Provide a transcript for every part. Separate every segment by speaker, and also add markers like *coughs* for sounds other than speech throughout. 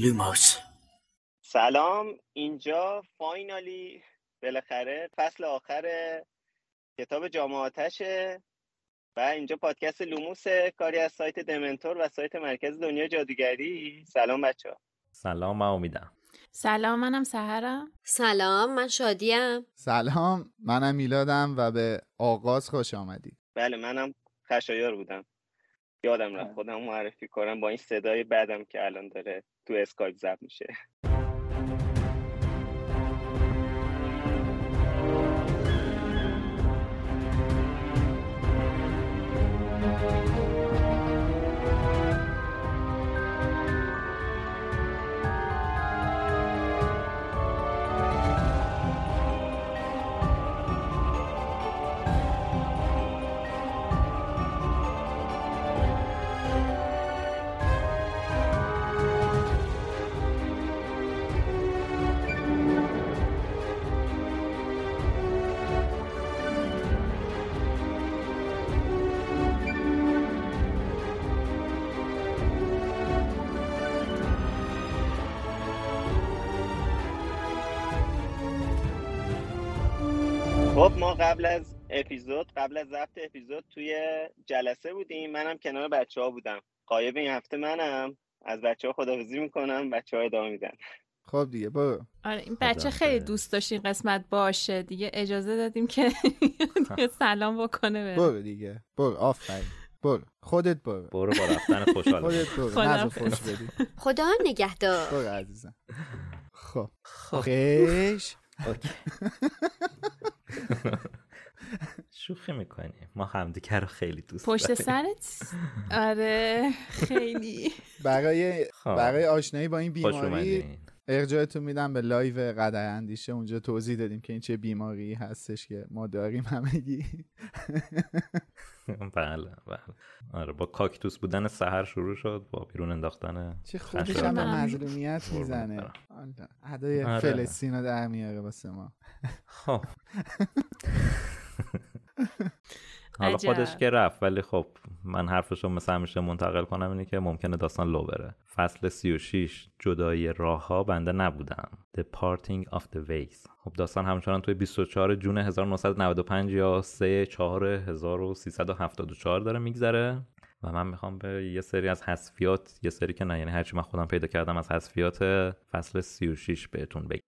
Speaker 1: لوموس.
Speaker 2: سلام اینجا finally بالاخره فصل آخر کتاب جام آتشه و اینجا پادکست لوموس کاری از سایت دمنتور و سایت مرکز دنیا جادوگری. سلام بچه ها
Speaker 3: سلام من امیدم.
Speaker 4: سلام منم سحرم
Speaker 5: سلام من شادیم.
Speaker 6: سلام منم میلادم و به آغاز خوش آمدی.
Speaker 2: بله منم خشایار بودم. یادم رفت خودم معرفی کنم با این صدای بعدم که الان داره تو اسکایپ ضبط میشه. قبل از اپیزود قبل از ضبط اپیزود توی جلسه بودیم. منم کنار بچه ها بودم. قایب این هفته منم. از بچه ها خداحافظی می‌کنم. بچه ها ادامه میدن.
Speaker 6: خب دیگه برو.
Speaker 4: آره این بچه خیلی دوست داشت این قسمت باشه دیگه. اجازه دادیم که *laughs* *laughs* سلام بکنه به
Speaker 6: برو دیگه. برو آفرین. برو. خودت برو.
Speaker 3: برو با رفتن خوشحال.
Speaker 6: خودت برو. خوش بدی.
Speaker 5: خدا نگهدار.
Speaker 6: برو عزیزم. خب.
Speaker 3: خب.
Speaker 6: خیش.
Speaker 3: okay. *laughs* شوخی می‌کنیم ما همدیگه رو خیلی دوست
Speaker 4: پشت
Speaker 3: داریم.
Speaker 4: سرت؟ آره خیلی.
Speaker 6: برای
Speaker 3: خب.
Speaker 6: برای آشنایی با این بیماری ارجاعتون میدم به live قدح اندیشه. اونجا توضیح دادیم که این چه بیماری هستش که ما داریم همگی. *laughs*
Speaker 3: بله بله. آره با کاکتوس بودن سحر شروع شد با بیرون انداختن
Speaker 6: چه خودش. هم مظلومیت می‌زنه. ادای
Speaker 3: آره.
Speaker 6: فلسطین رو در میاره واسه ما.
Speaker 3: خب. *laughs* حالا
Speaker 4: عجب.
Speaker 3: خودش که رفت ولی خب من حرفشو مثل همیشه منتقل کنم اینه که ممکنه داستان لو بره. فصل 36 جدایی راه ها بنده نبودم. The Parting of the Ways. خب داستان همچنان توی 24 جون 1995 یا 3 4 1374 داره میگذره. و من می‌خوام به یه سری از حذفیات یه سری که نه یعنی هرچی من خودم پیدا کردم از حذفیات فصل 36 بهتون بگم.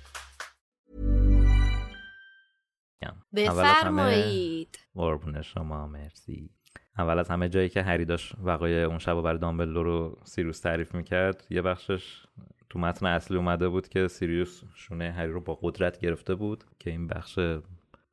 Speaker 5: بفرمایید.
Speaker 3: قربون شما مرسی. اول از همه جایی که هری داشت وقایع اون شب برای دامبلدور رو سیریوس تعریف می‌کرد یه بخشش تو متن اصلی اومده بود که سیریوس شونه هری رو با قدرت گرفته بود که این بخش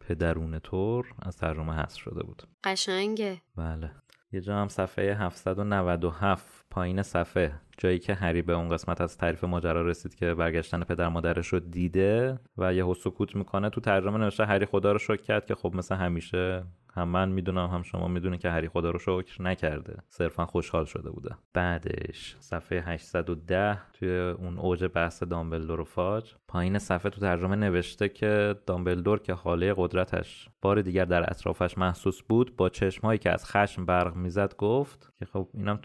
Speaker 3: پدرون طور از ترجمه حذف شده بود.
Speaker 5: قشنگه.
Speaker 3: بله. یه جا هم صفحه 797 پایین صفحه. جایی که هری به اون قسمت از تعریف ماجرا رسید که برگشتن پدر مادرش رو دیده و یه سکوت می‌کنه تو ترجمه نوشته هری خدا رو شکر کرد که خب مثل همیشه هم من می‌دونم هم شما می‌دونید که هری خدا رو شکر نکرده. صرفا خوشحال شده بوده. بعدش صفحه 810 توی اون اوج بحث دامبلدور و فاج. پایین صفحه تو ترجمه نوشته که دامبلدور که حاله قدرتش بار دیگر در اطرافش محسوس بود با چشمهایی که از خشم برق می‌زد گفت که خب اینم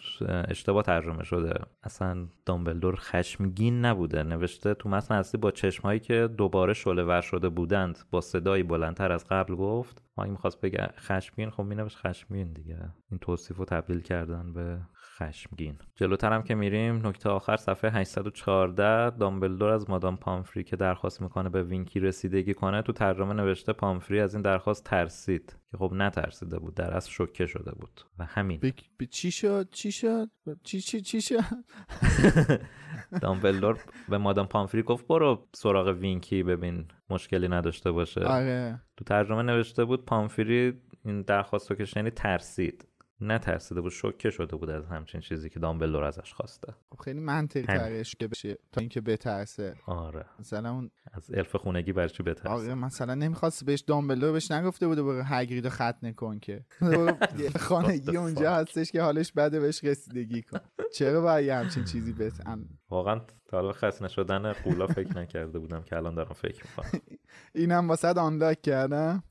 Speaker 3: اشتباه ترجمه شده. اصلا دامبلدور خشمگین نبوده. نوشته تو متن اصلی با چشمهایی که دوباره شله ور شده بودند با صدایی بلندتر از قبل گفت. ما می‌خواست بگه خشمگین خب مینوشت خشمگین دیگه. این توصیف رو تبدیل کردن به خشمگین. جلوتر هم که میریم نکته آخر صفحه 814 دامبلدور از مادام پامفری که درخواست می‌کنه به وینکی رسیدگی کنه. تو ترجمه نوشته پامفری از این درخواست ترسید که خب نترسیده بود در اصل شوکه شده بود. و همین.
Speaker 6: به چی شد؟ چی شد؟ چی چی چی شد؟ *laughs*
Speaker 3: دامبلدور به مادام پامفری گفت برو سراغ وینکی ببین مشکلی نداشته باشه.
Speaker 6: آره.
Speaker 3: تو ترجمه نوشته بود پامفری این درخواست رو که شنید ترسید. نترسیده بود شوکه شده بود از همچین چیزی که دامبلدور ازش خواسته.
Speaker 6: خب خیلی منطقی ترش که بشه تا اینکه بترسه.
Speaker 3: آره.
Speaker 6: مثلا اون
Speaker 3: از الف خونگی برای چی بترسه؟
Speaker 6: آره مثلا نمی‌خواست بهش دامبلدور بهش نگفته بوده برو هگرید خط نکن که. *laughs* خانگی اونجا هستش که حالش بده بهش رسیدگی کن. چرا باید همچین چیزی بتن
Speaker 3: واقعا تا حالا خسنه شدن قولا فکر نکرده بودم که الان دارم فکر می‌کنم. *laughs*
Speaker 6: اینم واسه آنلاک کردم.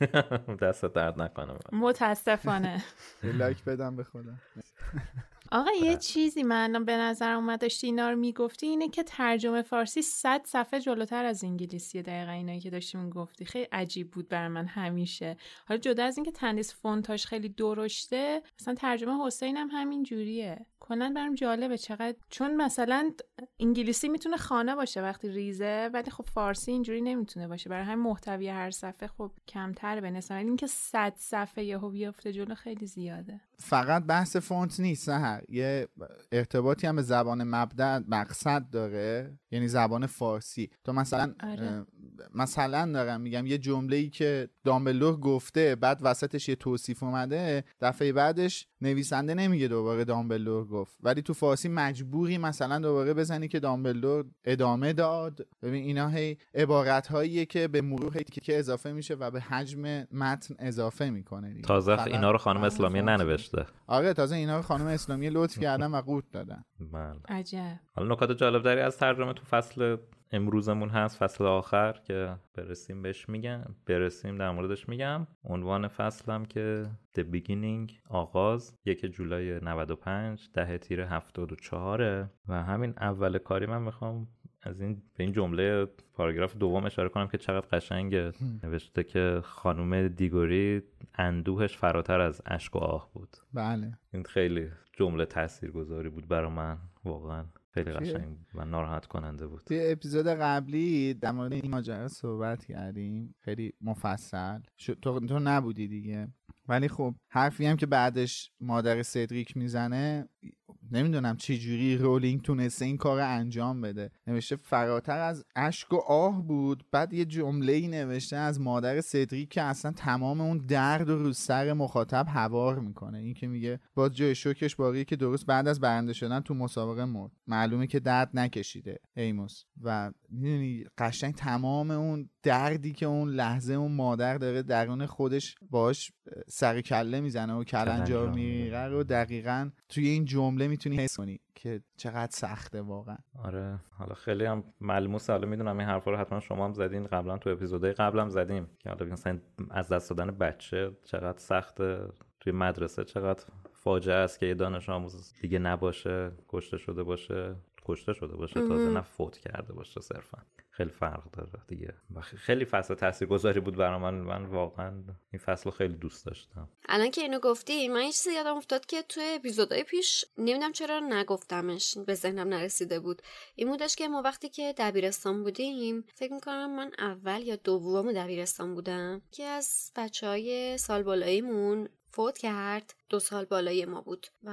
Speaker 6: *laughs*
Speaker 3: دست درد نکنم
Speaker 4: متاسفانه.
Speaker 6: لایک بدم به خودم
Speaker 4: آقا یه چیزی من به نظر اومد داشتی اینا رو می‌گفتی اینه که ترجمه فارسی صد صفحه جلوتر از انگلیسیه دقیقا اینایی که داشتی می‌گفتی. خیلی عجیب بود بر من همیشه. حالا جدا از اینکه تندیس فونتاش خیلی درشته مثلا ترجمه حسین هم همین جوریه. کلا برام جالبه. چقدر چون مثلا انگلیسی می‌تونه خانه باشه وقتی ریزه ولی خب فارسی اینجوری نمی‌تونه باشه. برای همین محتوی هر صفحه خب کمتر به نسبت. اینکه صد صفحه یهو بیفته جلو خیلی زیاده.
Speaker 6: فقط بحث فونت نیست سهر. یه ارتباطی هم به زبان مبدع مقصد داره. یعنی زبان فارسی. تو مثلا
Speaker 4: آره.
Speaker 6: مثلا دارم میگم یه جمله ای که دامبلور گفته بعد وسطش یه توصیف اومده دفعه بعدش نویسنده نمیگه دوباره دامبلور گفت. ولی تو فارسی مجبوری مثلا دوباره بزنی که دامبلور ادامه داد. ببین اینا هی عبارت هاییه که به مرور هی که اضافه میشه و به حجم متن اضافه می‌کنه
Speaker 3: تازه اینا رو خانم اسلامی ننوشته.
Speaker 6: آره تازه اینا رو خانم اسلامی لطف کردن و قورت دادن.
Speaker 3: بله
Speaker 4: عجب.
Speaker 3: حالا نکات جالب داری از ترجمه تو فصل امروزمون هست فصل آخر که برسیم بهش میگم برسیم در موردش میگم. عنوان فصلم که The Beginning آغاز یک جولای 95 ده تیر 74 و همین اول کاری من می‌خوام از این به این جمله پاراگراف دوم اشاره کنم که چقدر قشنگه. نوشته که خانم دیگوری اندوهش فراتر از اشک و آه بود.
Speaker 6: بله.
Speaker 3: این خیلی جمله تاثیرگذاری بود برای من واقعا. خیلی قشنگ و ناراحت کننده بود.
Speaker 6: توی اپیزود قبلی در مورد این ماجرا صحبت کردیم. خیلی مفصل. تو, تو نبودی دیگه. ولی خب حرفی هم که بعدش مادر سدریک می‌زنه نمی‌دونم چه جوری رولینگ تونسته این کار انجام بده. نوشته فراتر از اشک و آه بود بعد یه جمله ای نوشته از مادر سدریک که اصلا تمام اون درد و رو سر مخاطب هوار می‌کنه. این که میگه باز جای شوکش باقی که درست بعد از برنده شدن تو مسابقه مرد. معلومه که درد نکشیده ایموس. و می‌دونی قشنگ تمام اون دردی که اون لحظه اون مادر داره درون خودش باش سر کله می‌زنه و کلنجار میره رو دقیقا توی این جمله می‌تونی حس کنی که چقدر سخته واقعا.
Speaker 3: آره حالا خیلی هم ملموس حالا می‌دونم این حرفا رو حتما شما هم زدین قبلا تو اپیزودهای قبلم زدیم که حالا مثلا از دست دادن بچه چقدر سخته توی مدرسه چقدر فاجعه است که یه دانش آموز دیگه نباشه کشته شده باشه. کشته شده باشه تازه نه فوت کرده باشه صرفا. خیلی فرق داره دیگه. خیلی فصل تاثیرگذاری بود برای من. من واقعا این فصل خیلی دوست داشتم.
Speaker 5: الان که اینو گفتی من یه چیزی یادم افتاد که توی اپیزودهای پیش نمی‌دونم چرا نگفتمش به ذهنم نرسیده بود. این بودش که ما وقتی که دبیرستان بودیم فکر می‌کنم من اول یا دوم دبیرستان بودم که از بچه های سال بالاییمون فوت کرد. دو سال بالای ما بود. و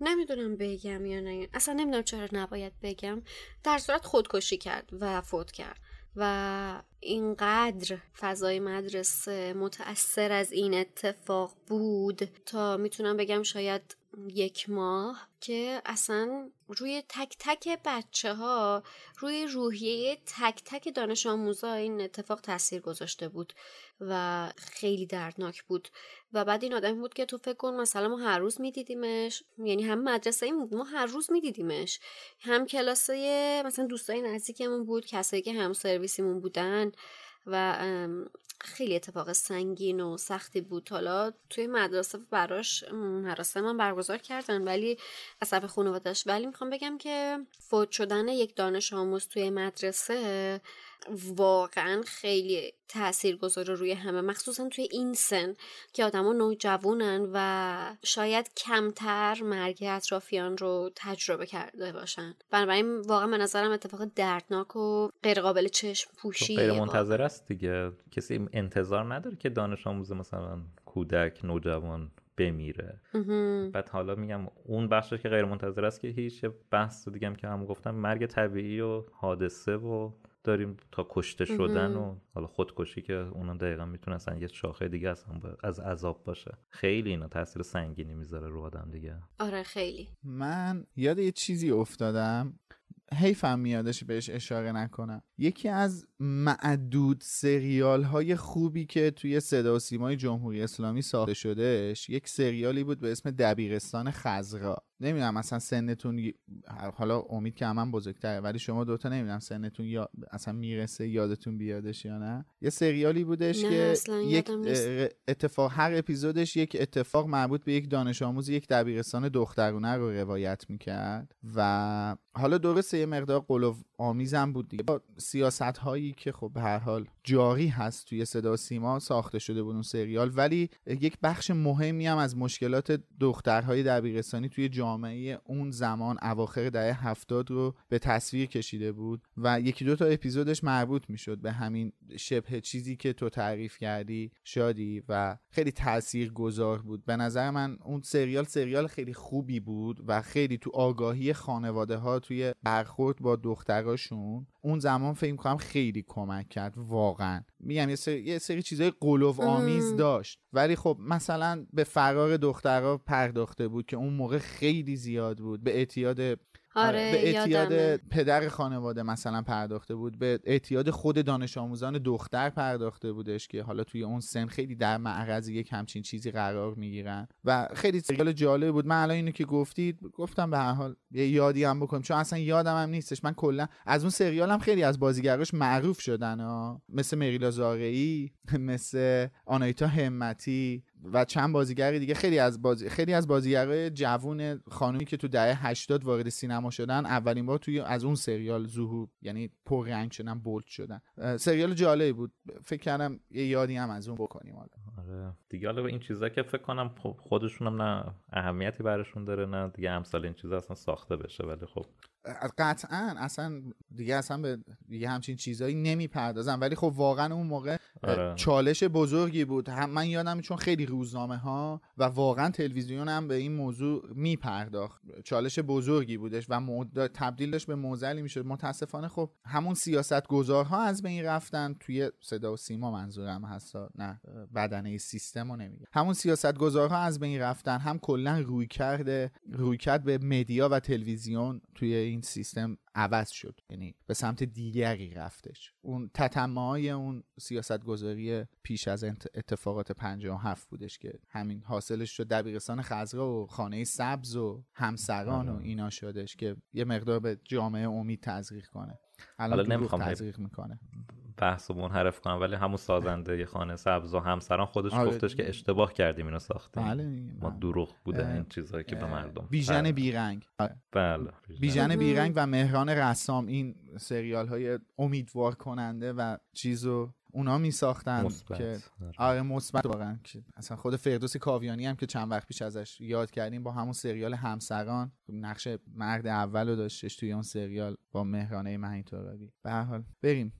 Speaker 5: نمی‌دونم بگم یا نه. اصلا نمی‌دونم چرا نباید بگم. در صورت خودکشی کرد و فوت کرد. و اینقدر فضای مدرسه متأثر از این اتفاق بود تا می‌تونم بگم شاید یک ماه که اصلا روی تک تک بچه ها روی روحیه تک تک دانش آموزا این اتفاق تاثیر گذاشته بود و خیلی دردناک بود. و بعد این آدم بود که تو فکر کن مثلا ما هر روز میدیدیمش یعنی هم مدرسه این ما هر روز میدیدیمش. هم کلاسه مثلا دوستای نزدیکمون بود کسایی که هم سرویسیمون بودن. و خیلی اتفاق سنگین و سختی بود. حالا توی مدرسه براش مراسم من برگزار کردن ولی طرف خانوادش ولی می‌خوام بگم که فوت شدن یک دانش آموز توی مدرسه واقعا خیلی تأثیر گذاره روی همه مخصوصا توی این سن که آدما نوجوانن و شاید کمتر مرگ اطرافیان رو تجربه کرده باشن. بنابراین واقعا به نظرم اتفاق دردناک و غیر قابل چشم پوشی
Speaker 3: غیر منتظر است دیگه. کسی انتظار نداره که دانش آموز مثلا کودک نوجوان بمیره. بعد حالا میگم اون بخشش که غیر منتظر است که هیچ بحث دیگه هم که هم گفتم مرگ طبیعی و حادثه و داریم تا کشته شدن و حالا خودکشی که اونا دقیقا می‌تونستن یه شاخه دیگه اصلا از عذاب باشه. خیلی اینا تاثیر سنگینی می‌ذاره رو آدم دیگه.
Speaker 5: آره خیلی.
Speaker 6: من یاد یه چیزی افتادم. حیفم میادش بهش اشاره نکنم. یکی از معدود سریال های خوبی که توی صدا و سیمای جمهوری اسلامی ساخته شدهش یک سریالی بود به اسم دبیرستان خزرا. نمی‌دونم اصلا سنتون حالا امید که من بزرگتره ولی شما دوتا نمی‌دونم سنتون یا اصلا می‌رسه یادتون بیادش یا نه. یه سریالی بودش که یک اتفاق هر اپیزودش یک اتفاق مربوط به یک دانش آموز یک دبیرستان دخترونه رو روایت می‌کرد و حالا درسته یه مقدار قلوب آمیزم بود دیگه. با سیاست هایی که خب به هر حال جاری هست توی صدا سیما ساخته شده بود اون سریال ولی یک بخش مهمی هم از مشکلات دخترهای دبیرستانی توی جامعه اون زمان اواخر دهه هفتاد رو به تصویر کشیده بود و یکی دو تا اپیزودش مربوط می‌شد به همین شبه چیزی که تو تعریف کردی شادی و خیلی تأثیر گذار بود. به نظر من اون سریال سریال خیلی خوبی بود و خیلی تو آگاهی خانواده ها توی برخورد با دختراشون اون زمان فکر کنم خیلی کمک کرد واقعا. میگم یه سری, یه سری چیزای قلوف آمیز داشت. ولی خب مثلا به فرار دخترها پرداخته بود که اون موقع خیلی زیاد بود. به اعتیاد
Speaker 5: آره
Speaker 6: به اعتیاد پدر خانواده مثلا پرداخته بود. به اعتیاد خود دانش آموزان دختر پرداخته بودش که حالا توی اون سن خیلی در معرض یک همچین چیزی قرار می‌گیرن. و خیلی سریال جالب بود. من الان اینو که گفتید گفتم به هر حال یه یادی هم بکنم. چون اصلا یادم هم نیستش. من کلا از اون سریال هم خیلی از بازیگراش معروف شدن ها مثل مریلا زارعی *laughs* مثل آنایتا همتی. و چند بازیگر دیگه خیلی از بازی خیلی از بازیگرای جوون خانومی که تو دهه 80 وارد سینما شدن اولین بار توی از اون سریال ظهور یعنی پر رنگ شدن بولد شدن. سریال جالبی بود. فکر کردم یه یادی هم از اون بکنیم حالا.
Speaker 3: آره. دیگه حالا این چیزا که فکر کنم خب خودشون هم نه اهمیتی براشون داره نه دیگه امثال این چیزا اصلا ساخته بشه. ولی خب
Speaker 6: قطعا اصلا دیگه اصلا به دیگه همچین چیزایی نمی‌پردازم. ولی خب واقعا اون موقع آره. چالش بزرگی بود. هم من یادم چون خیلی روزنامه ها و واقعا تلویزیون هم به این موضوع میپرداخت. چالش بزرگی بودش و تبدیل داشت به موزلی می‌شد. متاسفانه خب همون سیاست گذارها از بین رفتن. توی صدا و سیما منظورم هستا نه بدنه سیستم رو نمیگه همون سیاست گذارها از بین رفتن. هم کلا روی کرده روی کرد به مدیا و تلویزیون توی این سیستم عوض شد. یعنی به سمت دیگری رفتش. اون تتمه اون سیاست گذاری پیش از اتفاقات 57 بودش که همین حاصلش شد دبیرستان خزرا و خانه سبز و همسران و آره. اینا شدش که یه مقدار به جامعه امید تزریق کنه. الان نمی‌خوام تزریق می‌کنه.
Speaker 3: بحث و منحرف کنم ولی همون سازنده خانه سبز و همسران خودش آره گفتش که اشتباه کردیم اینو ساختیم.
Speaker 6: بله
Speaker 3: ما دروغ بوده این چیزهایی که به مردم.
Speaker 6: بیژن بله. بیرنگ.
Speaker 3: بله.
Speaker 6: بیژن بیرنگ و مهران رسام این سریال های امیدوار کننده و چیزو اونا می ساختن که آره, آره، مثبت واقعا. اصلا خود فردوس کاویانی هم که چند وقت پیش ازش یاد کردیم با همون سریال همسران نقش مرد اول رو داشتش توی اون سریال با مهرانه مهین ترابی به هر حال بریم.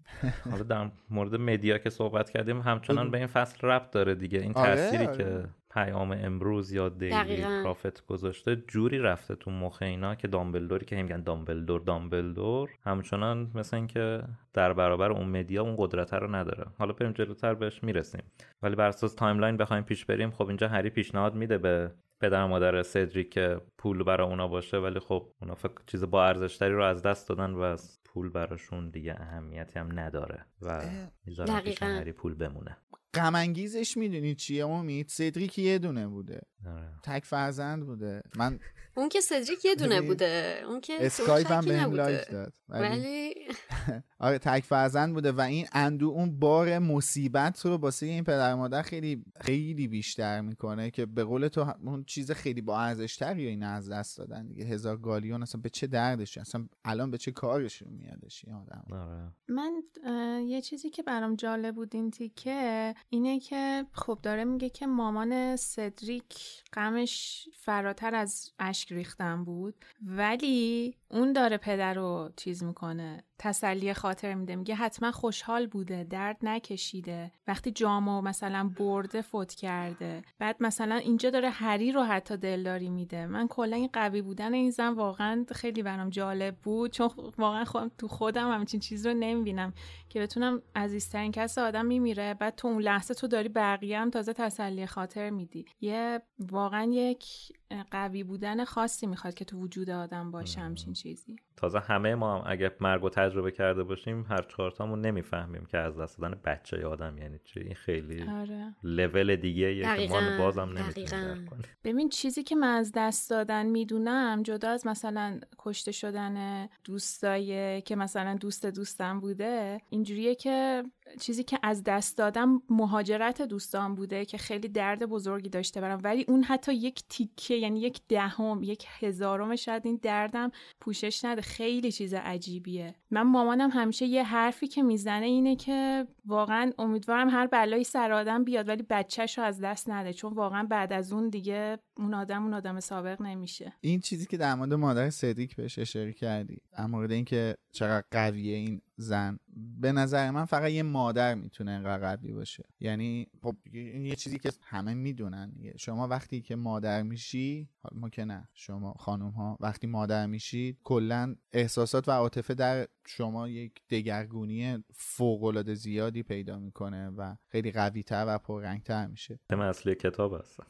Speaker 3: حالا در مورد media که صحبت کردیم همچنان به این فصل ربط داره دیگه. این آره، تأثیری آره. که پیام امروز یا Daily Prophet گذاشته جوری رفته تو مخ اینا که دامبلدوری که میگن دامبلدور دامبلدور. همچنان مثل اینکه در برابر اون media اون قدرت رو نداره. حالا بریم جلوتر بهش می‌رسیم. ولی بر اساس timeline بخوایم پیش بریم خب اینجا هری پیشنهاد میده به پدر مادر سدریک که پول برای اونا باشه ولی خب اونا فکر چیز با ارزشتری رو از دست دادن و پول براشون دیگه اهمیتی هم نداره و می‌ذارن هری پول بمونه.
Speaker 6: غم انگیزش می‌دونی چیه امید؟ سدریک یه دونه بوده.
Speaker 3: آره.
Speaker 6: تک فرزند بوده. من *laughs*
Speaker 5: اون که سدریک یه دونه
Speaker 6: یعنی
Speaker 5: بوده. اون که
Speaker 6: اسکایپ هم بهم. like داد. ولی
Speaker 5: ولی *laughs*
Speaker 6: آره تک فرزند بوده و این اندو اون بار مصیبت رو واسه این پدر مادر خیلی خیلی بیشتر می‌کنه که به قول تو اون چیز خیلی با ارزش تری این از دست دادن دیگه. هزار گالیون اصلا به چه دردش اصلا الان به چه کارشون میادش این آدم؟
Speaker 3: آره.
Speaker 4: من اه، یه چیزی که برام جالب بود این تیکه اینه که خب داره میگه که مامان سدریک غمش فراتر از اشک ریختن بود ولی اون داره پدر رو چیز می‌کنه. تسلی خاطر میده. میگه حتما خوشحال بوده درد نکشیده. وقتی جامو مثلا برده فوت کرده. بعد مثلا اینجا داره هری رو حتی دلداری میده. من کلا این قوی بودن این زن واقعا خیلی برام جالب بود. چون واقعا خودم تو خودم همچین چیز رو نمی‌بینم. که بتونم عزیزترین کس آدم میمیره. بعد تو اون لحظه تو داری بقیه هم تازه تسلی خاطر میدی. یه واقعا یک قوی بودن خاصی می‌خواد که تو وجود آدم باشه همچین چیزی.
Speaker 3: تازه همه ما هم اگه مرگ و تجربه کرده باشیم هر چهارتامون نمی‌فهمیم که از دست دادن بچه آدم یعنی چی. این خیلی
Speaker 4: آره.
Speaker 3: لول دیگه یه که ما بازم نمی‌تونیم
Speaker 4: ببین چیزی که من از دست دادن می‌دونم جدا از مثلا کشته شدن دوستای که مثلا دوست دوستم بوده اینجوریه که چیزی که از دست دادم مهاجرت دوستان بوده که خیلی درد بزرگی داشته برام. ولی اون حتی یک تیکه یعنی یک دهم یک هزارم شاید این دردم پوشش نده. خیلی چیز عجیبیه. من مامانم همیشه یه حرفی که می‌زنه اینه که واقعا امیدوارم هر بلایی سر آدم بیاد ولی بچهش رو از دست نده چون واقعا بعد از اون دیگه اون آدم اون آدم سابق نمیشه
Speaker 6: این چیزی که در مورد مادر سدریک بهش اشاره کردی در مورد اینکه چقدر قویه این زن به نظر من فقط یه مادر می‌تونه اینقدر قوی باشه یعنی خب یه چیزی که همه می‌دونن. شما وقتی که مادر میشی ما که نه شما خانم ها وقتی مادر میشید کلا احساسات و عاطفه در شما یک دگرگونی فوق العاده زیادی پیدا می‌کنه و خیلی قوی تر و پررنگتر میشه.
Speaker 3: تم اصلی کتاب هستن.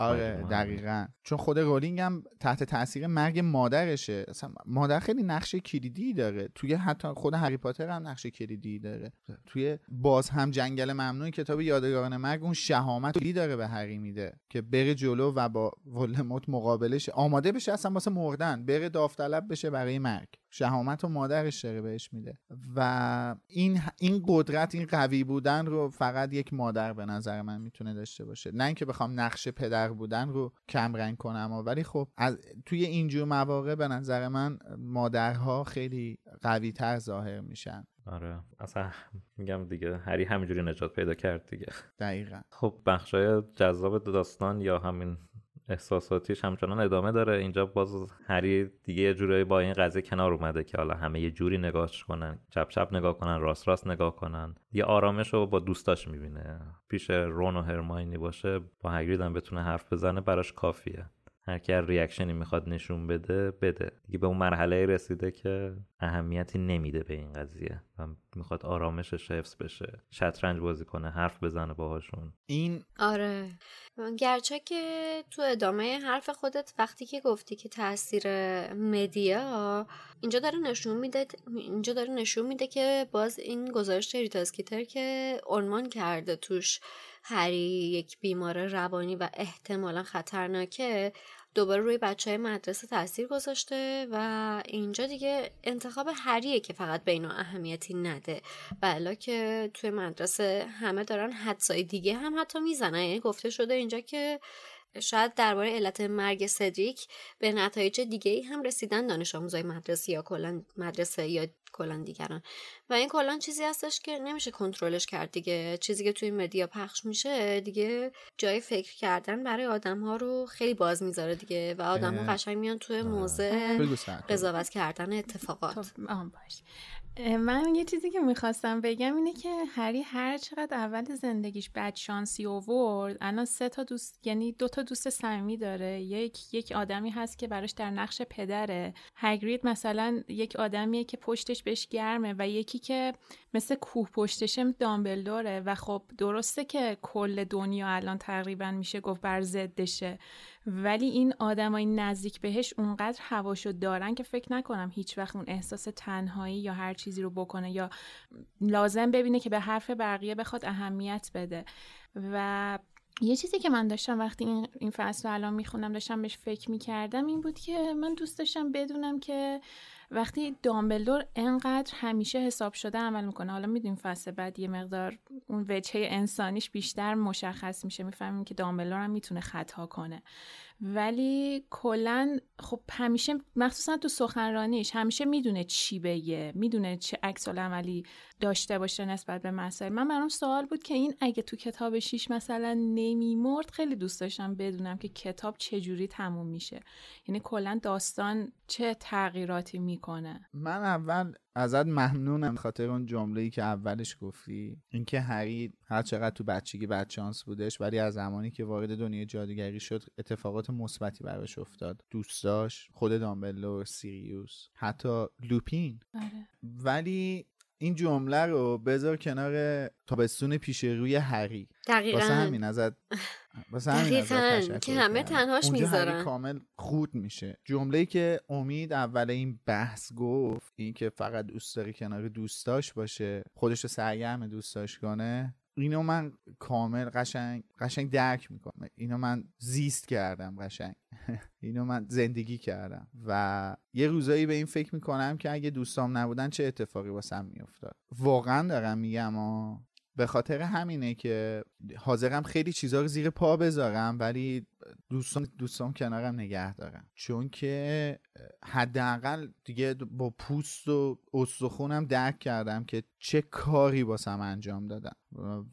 Speaker 6: آره
Speaker 3: آره.
Speaker 6: دقیقا. چون خود رولینگ هم تحت تاثیر مرگ مادرشه. اصلا مادر خیلی نقش کلیدی داره. توی حتی خود هری پاتر هم نقش کلیدی داره. توی باز هم جنگل ممنوع کتاب یادگاران مرگ اون شهامت کلی داره به هری میده که بره جلو و با ولدمورت مقابلش آماده بشه اصلا واسه مردن بره داوطلب بشه برای مرگ. شهامت و مادرش داره بهش میده. و این این قدرت این قوی بودن رو فقط یک مادر به نظر من می‌تونه داشته باشه. نه اینکه بخوام نقش پدر بودن رو کم رنگ کنم ولی خب از توی اینجور مواقع به نظر من مادرها خیلی قوی تر ظاهر میشن.
Speaker 3: آره. اصلا میگم دیگه هری همینجوری نجات پیدا کرد دیگه.
Speaker 6: دقیقا.
Speaker 3: خب بخشای جذاب داستان یا همین احساساتیش همچنان ادامه داره. اینجا باز هری دیگه یه جورایی با این قضیه کنار اومده که حالا همه یه جوری نگاهش کنن چپ چپ نگاه کنن راست راست نگاه کنن. یه آرامش رو با دوستاش می‌بینه. پیش رون و هرماینی باشه با هگرید هم بتونه حرف بزنه براش کافیه. هر کی هر ریاکشنی می‌خواد نشون بده بده. دیگه به اون مرحله رسیده که اهمیتی نمیده به این قضیه و می‌خواد آرامشش حفظ بشه. شطرنج بازی کنه حرف بزنه باهاشون.
Speaker 6: این
Speaker 5: آره. گرچه که تو ادامه حرف خودت وقتی که گفتی که تاثیر مدیا اینجا داره نشون میده اینجا داره نشون میده که باز این گزارش ریتا اسکیتر که عنوان کرده توش هری یک بیمار روانی و احتمالا خطرناکه دوباره روی بچه های مدرسه تاثیر گذاشته و اینجا دیگه انتخاب هریه که فقط به اهمیتی نده. بلا که توی مدرسه همه دارن حدسای دیگه هم حتی می‌زنن. یعنی گفته شده اینجا که شاید درباره علت مرگ سدریک به نتایج دیگه هم رسیدن دانش آموزای مدرسه یا کلا مدرسه یا کلا دیگران. و این کلا چیزی هستش که نمیشه کنترلش کرد دیگه. چیزی که توی مدیا پخش میشه دیگه جای فکر کردن برای آدم ها رو خیلی باز می‌ذاره دیگه و آدم ها. قشنگ میان توی موضع
Speaker 6: بگو سر
Speaker 5: قضاوت کردن اتفاقات.
Speaker 4: خب باش. من یه چیزی که می‌خواستم بگم اینه که هری هر چقدر اول زندگیش بد شانسی اوورد الان سه تا دوست یعنی دو تا دوست صمیمی داره. یک یک آدمی هست که براش در نقش پدره. هگرید مثلا یک آدمیه که پشتش بهش گرمه و یکی که مثل کوه پشتشم دامبلدوره و خب درسته که کل دنیا الان تقریبا میشه گفت بر ضدشه. ولی این آدمای نزدیک بهش اونقدر هواشو دارن که فکر نکنم هیچ وقت اون احساس تنهایی یا هر چیزی رو بکنه یا لازم ببینه که به حرف بقیه بخواد اهمیت بده. و یه چیزی که من داشتم وقتی این, این فصل رو الان می‌خونم داشتم بهش فکر می‌کردم این بود که من دوست داشتم بدونم که وقتی دامبلدور انقدر همیشه حساب شده عمل می‌کنه حالا می‌دونیم فصل بعد یه مقدار اون وجهه انسانیش بیشتر مشخص میشه می‌فهمیم که دامبلدور هم می‌تونه خطا کنه. ولی کلا خب همیشه مخصوصا تو سخنرانیش همیشه می‌دونه چی بگه می‌دونه چه عکس عملی داشته باشه نسبت به مسائل. من برام سوال بود که این اگه تو کتاب شیش مثلا نمیمرد خیلی دوست داشتم بدونم که کتاب چجوری تموم میشه. یعنی کلا داستان چه تغییراتی می‌کنه؟
Speaker 6: من اول ازت ممنونم خاطر اون جمله ای که اولش گفتی. اینکه هری هر چقدر تو بچگی بچانس بودش ولی از زمانی که وارد دنیای جادوگری شد اتفاقات مثبتی براش افتاد. دوستاش خود دامبلور سیریوس حتی لوپین.
Speaker 4: آره.
Speaker 6: ولی این جمله رو بذار کنار تابستون پیش روی هری
Speaker 5: دقیقا.
Speaker 6: واسه همین ازت واسه همین ازت
Speaker 5: که همه. تنهاش می‌ذارن
Speaker 6: کامل خود میشه. جمله که امید اول این بحث گفت این که فقط دوست کنار دوستاش باشه خودش رو سرگرم دوستاش کنه اینو من کامل قشنگ قشنگ درک می‌کنم. اینو من زیست کردم قشنگ. *laughs* اینو من زندگی کردم. و یه روزایی به این فکر می‌کنم که اگه دوستام نبودن چه اتفاقی واسم میافتاد. واقعا دارم میگم آه. به خاطر همینه که حاضرم خیلی چیزها رو زیر پا بذارم ولی دوستان دوستان کنارم نگه دارم چون که حداقل دیگه با پوست و استخونم درک کردم که چه کاری باسم انجام دادم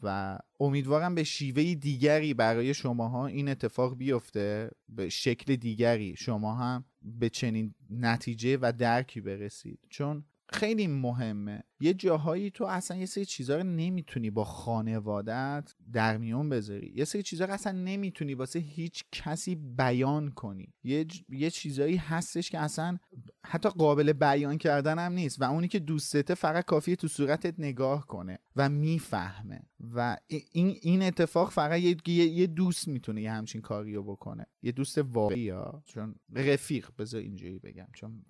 Speaker 6: و امیدوارم به شیوه دیگری برای شماها این اتفاق بیفته به شکل دیگری شما هم به چنین نتیجه و درکی برسید. چون خیلی مهمه. یه جاهایی تو اصلا یه سری چیزها رو نمی‌تونی با خانوادت در میون بذاری. یه سری چیزها رو اصلا نمی‌تونی واسه هیچ کسی بیان کنی. یه, ج... یه چیزایی هستش که اصلا حتی قابل بیان کردن هم نیست و اونی که دوستته فقط کافیه تو صورتت نگاه کنه و می‌فهمه. و این, این اتفاق فقط یه, یه دوست می‌تونه یه همچین کاری رو بکنه. یه دوست واقعی ها. چون رفیق بذار اینجوری بگم. چون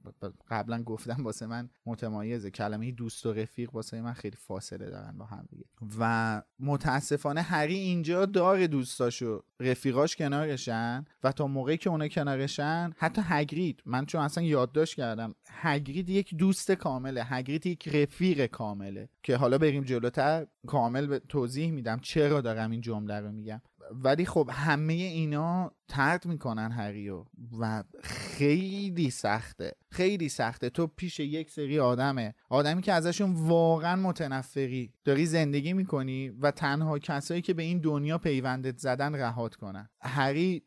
Speaker 6: قبلا گفتم واسه من متمایزه کلمه دوست و رفیق واسه من خیلی فاصله دارن با هم دیگه. و متاسفانه هری اینجا داره دوستاشو رفیقاش کنارشن و تا موقعی که اونا کنارشن حتی هگرید من چون اصلا یادداشت کردم هگرید یک دوست کامله هگرید یک رفیق کامله. که حالا بریم جلوتر کامل به توضیح میدم چرا دارم این جمله رو میگم. ولی خب همه اینا طرد می‌کنن هریو و خیلی سخته. خیلی سخته. تو پیش یک سری آدمه. آدمی که ازشون واقعا متنفری. داری زندگی می‌کنی و تنها کسایی که به این دنیا پیوندت زدن رهات کنن. هری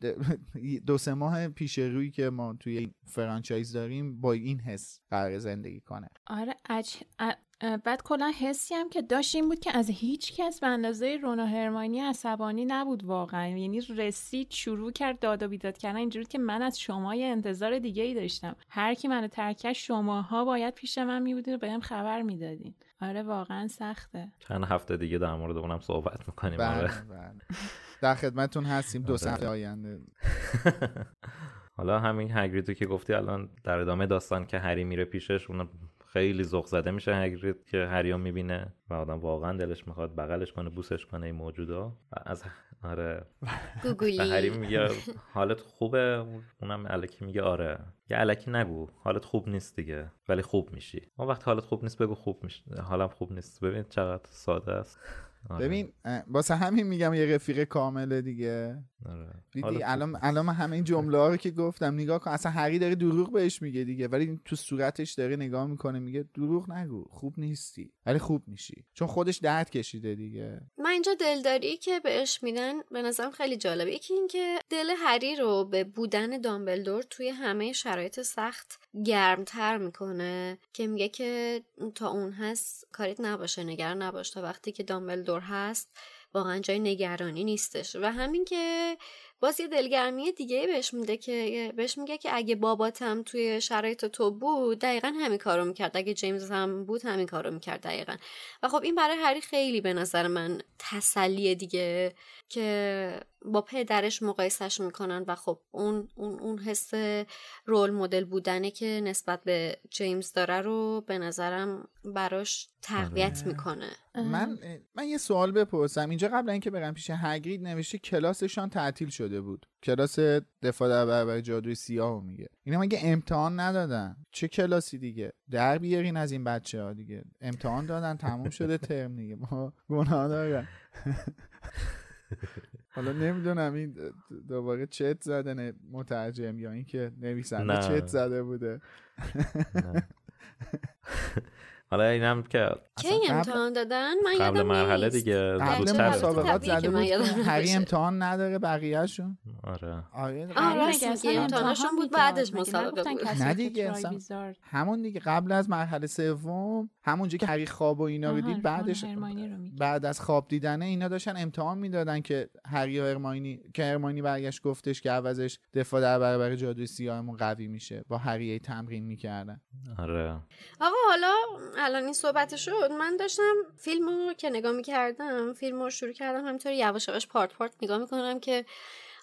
Speaker 6: دو سه ماه پیش روی که ما توی franchise داریم با این حس قرار زندگی کنه.
Speaker 4: آره اج... بعد کلا حسی هم که داشت این بود که از هیچ کس به اندازه رون و هرماینی عصبانی نبود واقعا. یعنی رسید شروع کرد داد و بیداد کردن. اینجوری که من از شما یه انتظار دیگه ای داشتم. هر کی منو ترکش شماها باید پیش من میبودین و بهم خبر می‌دادین. آره واقعا سخته.
Speaker 3: چند هفته دیگه در مورد اونم صحبت می‌کنیم
Speaker 6: بله
Speaker 3: آره.
Speaker 6: بله. در خدمتتون هستیم. دو
Speaker 3: آره.
Speaker 6: هفته آینده. *laughs*
Speaker 3: حالا همین هگریدو که گفتی الان در ادامه داستان که هری میره پیشش اون خیلی ذوق زده میشه هگرید که هریو می‌بینه و آدم واقعا دلش می‌خواد بغلش کنه بوسش کنه این موجودا. از آره. هری میگه حالت خوبه؟ اونم الکی میگه آره. یه الکی نگو حالت خوب نیست دیگه. ولی خوب میشی. اون وقت حالت خوب نیست بگو خوب میشه حالم خوب نیست. ببین چقدر ساده است. آره.
Speaker 6: ببین واسه همین میگم یه رفیق کامله دیگه
Speaker 3: آره.
Speaker 6: دیدی الان. الان همه این جمله ها رو که گفتم نگاه کن اصلا هری داره دروغ بهش میگه دیگه ولی تو صورتش داره نگاه می‌کنه میگه دروغ نگو خوب نیستی ولی خوب میشی چون خودش درد کشیده دیگه
Speaker 5: من اینجا دلداری که بهش میدن به نظرم خیلی جالبه یکی اینکه دل هری رو به بودن دامبلدور توی همه شرایط سخت گرمتر می‌کنه که میگه که تا اون هست کاریت نباشه نگران نباش. تا وقتی که دامبلدور هست واقعا جای نگرانی نیستش. و همین که باز یه دلگرمی دیگه بهش میده که بهش میگه که اگه باباتم توی شرایط تو بود دقیقا همین کارو می‌کرد. اگه جیمز هم بود همین کارو می‌کرد دقیقا. و خب این برای هری خیلی به نظر من تسلیه دیگه که با پدرش مقایسش می‌کنن و خب اون اون اون حس رول مدل بودنه که نسبت به جیمز داره رو به نظرم براش تقویت
Speaker 6: آره.
Speaker 5: می‌کنه.
Speaker 6: من من یه سوال بپرسم. اینجا قبل اینکه برم پیش هگرید نوشته کلاسشان تعطیل شده بود. کلاس دفاع در برابر جادوی سیاه میگه. اینا مگه امتحان ندادن؟ چه کلاسی دیگه؟ در بیارین از این بچه ها دیگه. امتحان دادن تموم شده ترم دیگه. ما گناه دارن *laughs* حالا نمی‌دونم این دوباره چت زده مترجم یا اینکه نویسنده. چت زده بوده.
Speaker 3: حالا اینم که
Speaker 5: کی امتحان دادن من
Speaker 3: قبل
Speaker 5: یادم
Speaker 3: مرحله
Speaker 5: نیست.
Speaker 3: دیگه
Speaker 6: قبل
Speaker 3: زودتر
Speaker 6: مسابقات زده بود هری. امتحان نداره بقیهشون
Speaker 3: آره
Speaker 6: آره
Speaker 4: آره
Speaker 5: امتحانشون
Speaker 4: امتحان
Speaker 5: بود. بعدش مسابقه بود.
Speaker 4: کسی
Speaker 6: نه
Speaker 4: که
Speaker 6: دیگه،. همون دیگه قبل از مرحله سوم همونجا که هری خواب و اینا رو دید بعدش. بعد از خواب دیدنه اینا داشتن امتحان می‌دادن که هری و هرماینی که هرماینی برگشت گفتش که عوضش دفاع در برابر جادوی سیاهمون قوی میشه با هری تمرین می‌کردن
Speaker 3: آره
Speaker 5: آقا حالا الان این صحبت شد من داشتم فیلم رو که نگاه می‌کردم فیلم رو شروع کردم همینطور یواش یواش پارت پارت نگاه می‌کنم که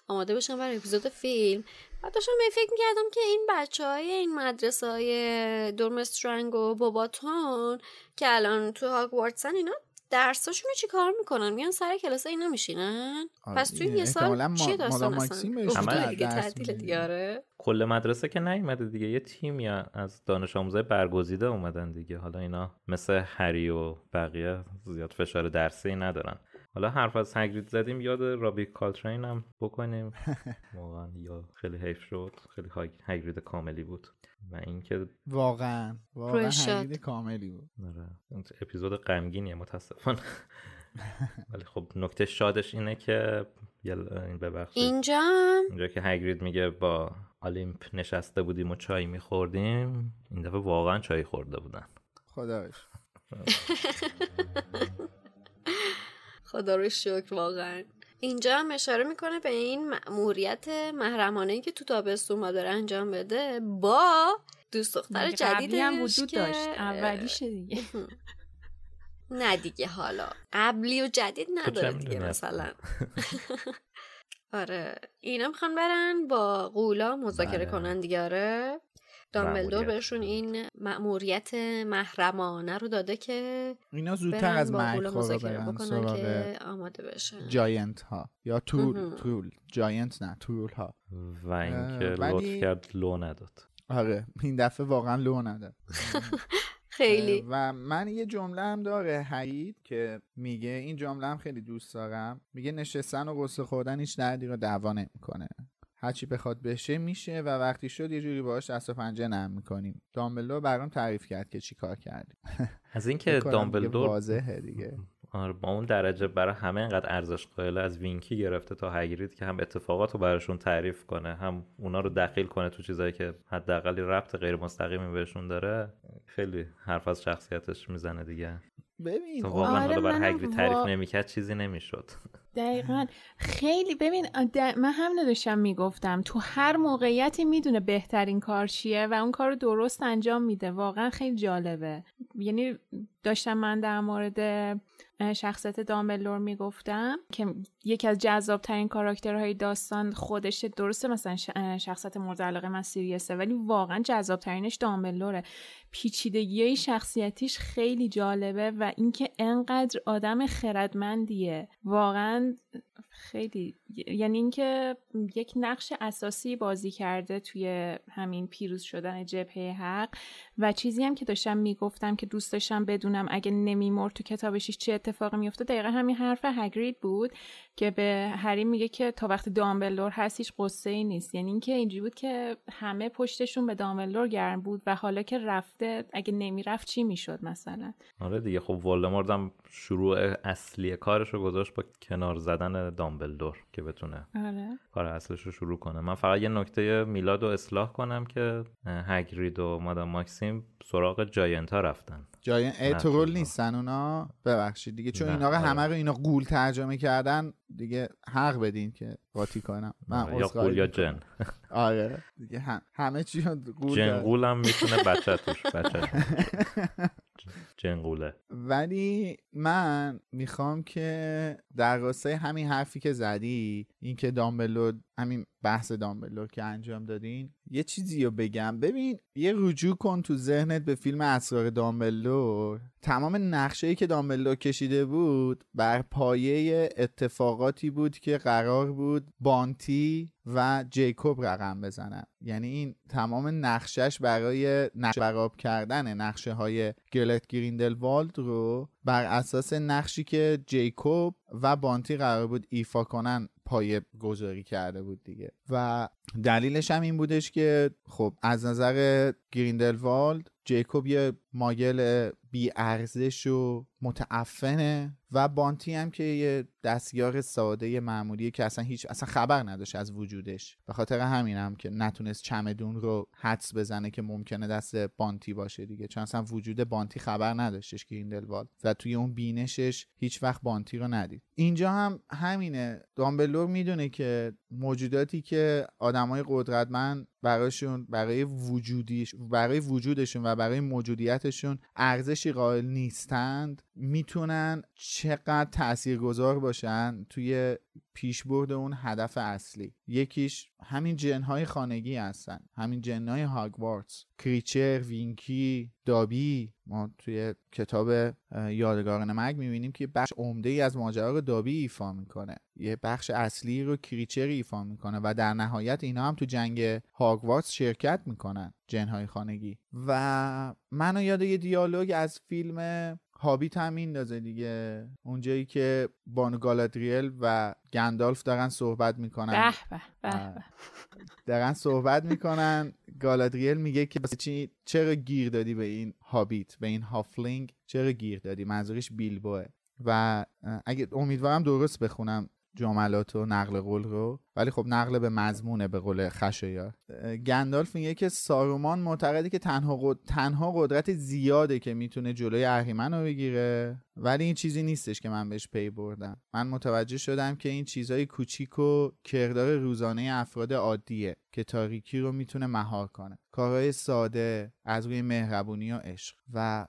Speaker 5: آماده باشم برای اپیزود فیلم. و داشتم به فکر می‌کردم که این بچه های این مدرسه های دورمسترنگ و باباتون که الان تو هاگوارتسن اینا درساشون رو چی کار می‌کنن؟ میان سر کلاس اینا میشینن
Speaker 6: آره
Speaker 5: پس توی. یه سال چیه داستان اصلا؟ دیگه تعطیل. دیگه آره.
Speaker 3: کل مدرسه که نیومده دیگه. یه تیمی از دانش آموزای برگزیده اومدن دیگه. حالا اینا مثل هری و بقیه زیاد فشار درسی ندارن. حالا حرف از هگرید زدیم یاد رابی کالترین هم بکنیم. *laughs* واقعا یا خیلی حیف شد. خیلی هگرید کاملی بود. و اینکه
Speaker 6: واقعا واقعا کاملی بود.
Speaker 3: آره. اون اپیزود غمگینیه متاسفانه. *laughs* ولی خب نکته شادش اینه که این ببخشید.
Speaker 5: اینجا؟ هم
Speaker 3: اینجا که هگرید میگه با آلیمپ نشسته بودیم و چای میخوردیم این دفعه واقعا چای خورده بودن.
Speaker 6: خدا *laughs*
Speaker 5: خدا رو شکر واقعا. اینجا هم اشاره می‌کنه به این مأموریت محرمانه که تو تابستون ما داره انجام بده با دوست دختر جدیدش
Speaker 4: هم وجود
Speaker 5: که
Speaker 4: داشت؟ اولیشه دیگه. *laughs*
Speaker 5: نه دیگه حالا قبلی و جدید نداره دیگه؟ مثلا. *laughs* آره اینا می‌خوان برن با قولا مذاکره
Speaker 3: بله.
Speaker 5: کنن دیگه آره. دامبلدور. بهشون این مأموریت محرمانه رو داده که
Speaker 6: اینا زودتر از
Speaker 5: مذاکره
Speaker 6: برن
Speaker 5: بکنن
Speaker 6: سراغ
Speaker 5: که آماده بشن.
Speaker 6: جاینت ها یا تول
Speaker 5: مهم.
Speaker 6: تول. جاینت نه تول ها
Speaker 3: و اینکه لطف کرد لو نداد.
Speaker 6: آره این دفعه واقعا لو نداد. *laughs*
Speaker 5: خیلی.
Speaker 6: و من یه جمله هم داره حید که میگه این جمله هم خیلی دوست دارم. میگه نشستن و قصه خوردن هیچ دردی رو دعوا نمی‌کنه. هرچی بخواد بشه میشه و وقتی شد یه جوری باهاش دست و پنجه نرم می‌کنیم. دامبلدور برام تعریف کرد که چی کار کردیم *laughs*
Speaker 3: از اینکه دامبلدور
Speaker 6: واضحه دیگه. *laughs*
Speaker 3: آره با اون درجه برای همه اینقدر ارزش قائل از وینکی گرفته تا هگرید که هم اتفاقات رو براشون تعریف کنه هم اونا رو دخیل کنه تو چیزایی که حداقل ربط غیر مستقیمی بهشون داره خیلی حرف از شخصیتش می‌زنه دیگه.
Speaker 6: ببین
Speaker 3: تا واقعا
Speaker 4: آره،
Speaker 3: حالا برای
Speaker 4: منم
Speaker 3: هگرید تعریف
Speaker 4: وا-
Speaker 3: نمی‌کرد چیزی نمی‌شد.
Speaker 4: دقیقا. خیلی ببین من هم داشتم می‌گفتم تو هر موقعیتی می‌دونه بهترین کار چیه و اون کار رو درست انجام میده. واقعا خیلی جالبه. یعنی داشتم من در مورد شخصیت دامبلور می‌گفتم که یکی از جذاب ترین کاراکترهای داستان خودشه. درسته مثلا شخصیت مورد علاقه من سیریسه ولی واقعا جذاب ترینش دامبلوره. پیچیدگی شخصیتیش خیلی جالبه و اینکه انقدر آدم خردمندیه. واقعا خیلی یعنی اینکه یک نقش اساسی بازی کرده توی همین پیروز شدن جبهه حق و چیزی هم که داشتم می‌گفتم که دوست داشتم بدونم اگه نمیمرد تو کتابش چه اتفاقی میفته دقیقا همین حرف هگرید بود که به هری میگه که تا وقتی دامبلدور هست هیچ قصه ای نیست. یعنی اینکه اینجوری بود که همه پشتشون به دامبلدور گرم بود و حالا که رفته اگه نمی‌رفت چی می‌شد مثلا؟
Speaker 3: آره دیگه خب ولدمورت هم شروع اصلی کارش رو گذاشت با کنار زدن دامبلدور که بتونه
Speaker 4: آره.
Speaker 3: کار اصلش رو شروع کنه. من فقط یه نکته میلاد رو اصلاح کنم که هگرید و مادام ماکسیم سراغ جاینت ها رفتن
Speaker 6: جای
Speaker 3: نه،
Speaker 6: ترول
Speaker 3: خب.
Speaker 6: نیستن اونا؟ ببخشید دیگه چون اینا رو
Speaker 3: آره.
Speaker 6: همه رو اینا قول ترجمه کردن دیگه حق بدین که قاطی کنم. من
Speaker 3: آره، یا قول یا. جن. *laughs*
Speaker 6: آره. دیگه هم همه چی رو قول داره.
Speaker 3: جنقول هم می‌تونه بچه توش بچه *laughs* جنگوله
Speaker 6: ولی من می‌خوام که در راستای همین حرفی که زدی اینکه دامبلو همین بحث دامبلور که انجام دادین یه چیزی رو بگم. ببین یه رجوع کن تو ذهنت به فیلم اسرار دامبلور تمام نقشه که دامبلور کشیده بود بر پایه اتفاقاتی بود که قرار بود بانتی و جیکوب رقم بزنن. یعنی این تمام نقشش برای نقشه بر آب کردن نقشه های گلرت گریندلوالد رو بر اساس نقشی که جیکوب و بانتی قرار بود ایفا کنن پایه گذاری کرده بود دیگه. و دلیلش هم این بودش که خب از نظر گریندلوالد جیکوب یه muggle بی ارزش و متعفنه و بانتی هم که یه دستیار ساده معمولی که اصلا هیچ اصلا خبر نداشت از وجودش. به خاطر همین هم که نتونست چمدون رو حدس بزنه که ممکنه دست بانتی باشه دیگه. چون اصلا وجود بانتی خبر نداشتش گریندلوالد و توی اون بینشش هیچ وقت بانتی رو ندید. اینجا هم همینه. دامبلدور می‌دونه که موجوداتی که آدمای قدرتمند برایشون برای وجودیش برای وجودشون و برای موجودیتشون ارزشی قائل نیستند می‌تونن چقدر تاثیرگذار باشن توی پیشبرد اون هدف اصلی. یکیش همین جنهای خانگی هستن همین جنهای هاگوارتس کریچر وینکی دابی ما توی کتاب یادگاران مرگ می‌بینیم که بخش عمده ای از ماجرا رو دابی ایفا می‌کنه. یه بخش اصلی رو کریچر ایفا می‌کنه و در نهایت اینا هم تو جنگ هاگوارتس شرکت می‌کنن جنهای خانگی. و منو یاد یه دیالوگ از فیلم هابیت هم میندازه دیگه. اونجایی که بانو گالادریل و گندالف دارن صحبت می‌کنن.
Speaker 4: به به به
Speaker 6: دارن صحبت می‌کنن. گالادریل میگه که چی چرا گیر دادی به این هابیت به این هافلینگ؟ چرا گیر دادی؟ منظورش بیلبوه و اگه امیدوارم درست بخونم جملات و نقل قول رو. ولی خب نقل به مضمونه به قول خشایار. گندالف میگه که سارومان معتقده که تنها, قد... تنها قدرت زیاده که می‌تونه جلوی اهریمن رو بگیره. ولی این چیزی نیستش که من بهش پی بردم. من متوجه شدم که این چیزهای کوچیک و کردار روزانه افراد عادیه که تاریکی رو می‌تونه مهار کنه. کارهای ساده از روی مهربونی و عشق. و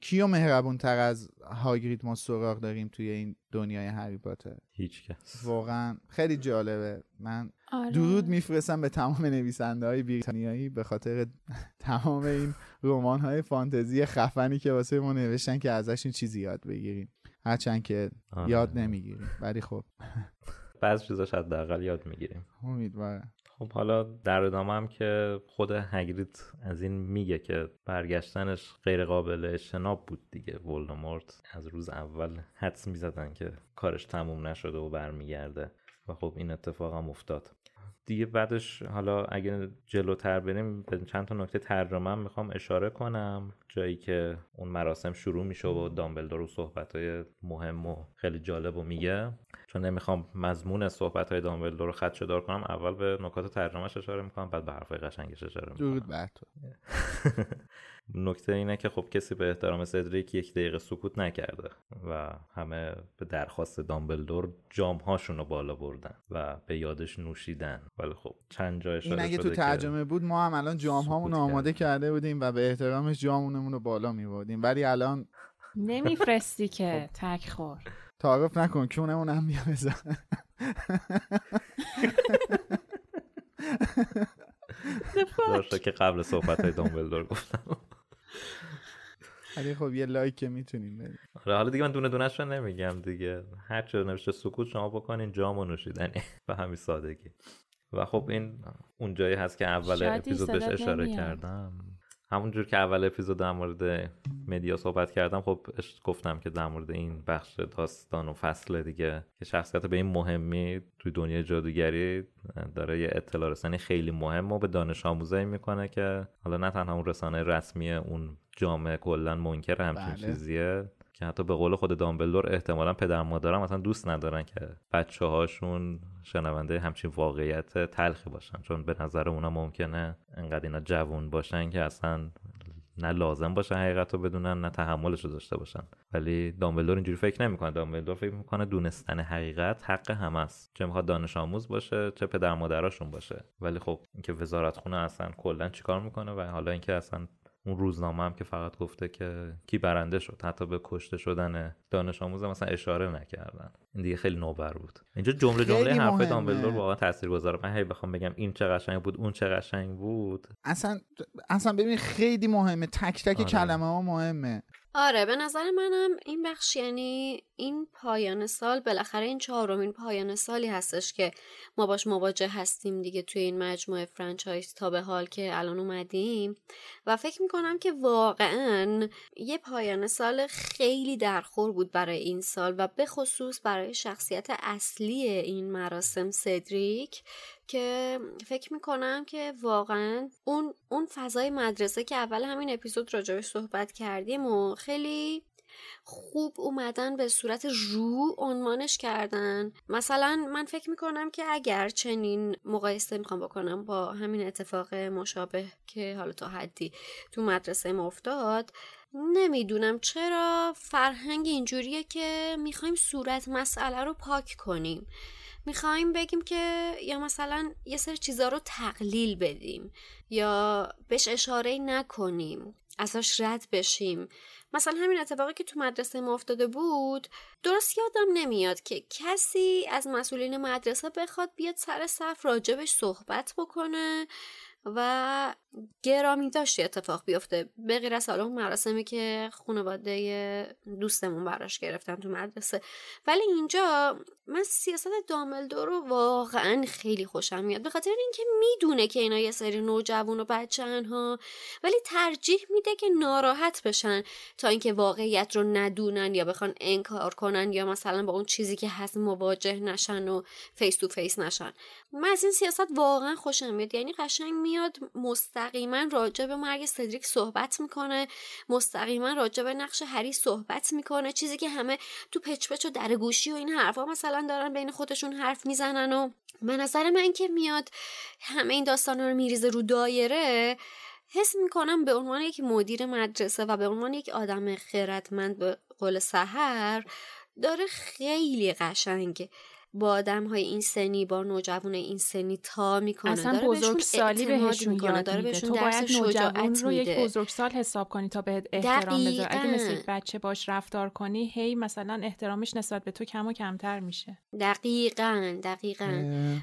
Speaker 6: کیو مهربون تر از هاگرید ما سراغ داریم توی این دنیای هری پاتر؟
Speaker 3: هیچ کس.
Speaker 6: واقعا خیلی جالبه من
Speaker 4: آره.
Speaker 6: درود میفرستم به تمام نویسنده های بریتانیایی به خاطر *laughs* تمام این رمان های فانتزی خفنی که واسه ما نوشتن که ازش این چیزی یاد بگیریم. هرچند که
Speaker 3: آره.
Speaker 6: یاد نمی‌گیریم ولی خب. *laughs*
Speaker 3: بعض چیزاش حداقل یاد می‌گیریم.
Speaker 6: امیدوارم.
Speaker 3: خب حالا در ادامه هم که خود هگرید از این میگه که برگشتنش غیر قابل اجتناب بود دیگه. ولدمورت از روز اول حدس می‌زدن که کارش تموم نشده و برمیگرده. و خب این اتفاق هم افتاد. دیگه بعدش حالا اگه جلوتر بریم به چند تا نکته ترجمه هم می‌خوام اشاره کنم. جایی که اون مراسم شروع میشه و دامبلدور و صحبت های مهم و خیلی جالب و میگه. چون نمی‌خوام مضمون صحبت های دامبلدور رو خدشه دار کنم اول به نکات ترجمهش اشاره می‌کنم بعد به حرفای قشنگش اشاره می‌کنم.
Speaker 6: درود *laughs*
Speaker 3: نکته اینه که خب کسی به احترام سدریک یک دقیقه سکوت نکرده و همه به درخواست دامبلدور جام هاشون رو بالا بردن و به یادش نوشیدن. ولی خب چند جا اشاره
Speaker 6: این اگه تو ترجمه بود ما هم الان جام هامون
Speaker 3: سکوت
Speaker 6: آماده. کرده بودیم و به احترامش جامونمون رو بالا میبردیم. ولی الان
Speaker 4: نمیفرستی *laughs* که تک خور.
Speaker 6: تعارف نکن کونمون هم بیا بزن.
Speaker 3: داشته که قبل صحبت های دامبلدور گفتم.
Speaker 6: ولی خب یه لایک که می‌تونیم بدیم.
Speaker 3: آره حالا دیگه من دونه دونش رو نمیگم دیگه. هر چه نوشته سکوت شما بکنین جام و نوشیدنی. *laughs* به همین سادگی. و خب این اون جایی هست که اول اپیزود بهش اشاره
Speaker 4: نمیاد.
Speaker 3: کردم. همونجور که اول اپیزود در مورد مدیا صحبت کردم خب گفتم که در مورد این بخش داستان و فصل دیگه که شخصیت به این مهمی توی دنیای جادوگری داره یه اطلاع رسانی خیلی مهم و به دانش آموزایی می‌کنه که حالا نه تنها اون رسانه رسمی اون جامعه کلا منکر همچین
Speaker 6: بله.
Speaker 3: چیزیه که حتی به قول خود دامبلدور احتمالا پدر مادرم اصلا دوست ندارن که بچه هاشون شنونده همچین واقعیت تلخی باشن. چون به نظر اونا ممکنه انقدر اینا جوون باشن که اصلا نه لازم باشه حقیقت رو بدونن نه تحملش رو داشته باشن. ولی دامبلدور اینجوری فکر نمی‌کنه. دامبلدور فکر می‌کنه دونستن حقیقت حق همه است. چه می‌خواد دانش آموز باشه چه پدر مادراشون باشه. ولی خب اینکه وزارت خونه اصلا کلا چیکار می‌کنه و حالا اینکه اصلا اون روزنامه هم که فقط گفته که کی برنده شد حتی به کشته شدن دانش آموز مثلا اشاره نکردن. این دیگه خیلی نوبر بود. اینجا جمله جمله حرف دامبلدور واقعا تاثیرگذاره من هی بخوام بگم این چه قشنگ بود اون چه قشنگ بود.
Speaker 6: اصلا اصلا ببین خیلی مهمه. تک تک آره. کلمه ها مهمه.
Speaker 5: آره به نظر منم این بخش یعنی این پایان سال بالاخره این چهارمین پایان سالی هستش که ما باش مواجه هستیم دیگه توی این مجموعه فرانچایز تا به حال که الان اومدیم. و فکر می‌کنم که واقعا یه پایان سال خیلی درخور بود برای این سال و به خصوص برای شخصیت اصلی این مراسم سدریک. که فکر می‌کنم که واقعا اون اون فضای مدرسه که اول همین اپیزود راجبش صحبت کردیم و خیلی خوب اومدن به صورت رو عنوانش کردن. مثلا من فکر می‌کنم که اگر چنین مقایسه می‌خوام بکنم با همین اتفاق مشابه که حالا تا حدی تو مدرسه ما افتاد نمی‌دونم چرا فرهنگ اینجوریه که می‌خوایم صورت مسئله رو پاک کنیم. می‌خوایم بگیم که یا مثلا یه سر چیزا رو تقلیل بدیم یا بهش اشاره نکنیم ازش رد بشیم. مثلا همین اتفاقی که تو مدرسه ما افتاده بود درست یادم نمیاد که کسی از مسئولین مدرسه بخواد بیاد سر صف راجبش صحبت بکنه و گرامی داشتی اتفاق بیفته. به غیر از اون مراسمی که خانواده دوستمون براش گرفتن تو مدرسه. ولی اینجا من سیاست دامبلدور رو واقعا خیلی خوشم میاد. به خاطر اینکه می‌دونه که اینا یه سری نوجوان و بچن ها ولی ترجیح میده که ناراحت بشن تا اینکه واقعیت رو ندونن یا بخوان انکار کنن یا مثلا با اون چیزی که هست مواجه نشن و face to face نشن. من از این سیاست واقعا خوشم میاد. یعنی قشنگ میاد مستقیما راجع به مرگ سدریک صحبت می‌کنه مستقیما راجع به نقش هری صحبت می‌کنه. چیزی که همه تو پچ پچ و در گوشی و این حرفا مثلا دارن بین خودشون حرف می‌زنن و به نظر من که میاد همه این داستان رو میریزه رو دایره حس می‌کنم به عنوان یک مدیر مدرسه و به عنوان یک آدم خیرتمند به قول سهر داره خیلی قشنگ با آدم های این سنی با نوجوان این سنی تا می‌کنه.
Speaker 4: اصلا
Speaker 5: داره
Speaker 4: بزرگ سالی بهشون
Speaker 5: می‌کنه داره بهشون
Speaker 4: تو
Speaker 5: باید
Speaker 4: نوجوان رو یک بزرگ سال حساب کنی تا بهت احترام بذاره اگه مثل بچه باش رفتار کنی هی مثلا احترامش نسبت به تو کم و کمتر میشه.
Speaker 5: دقیقا دقیقا.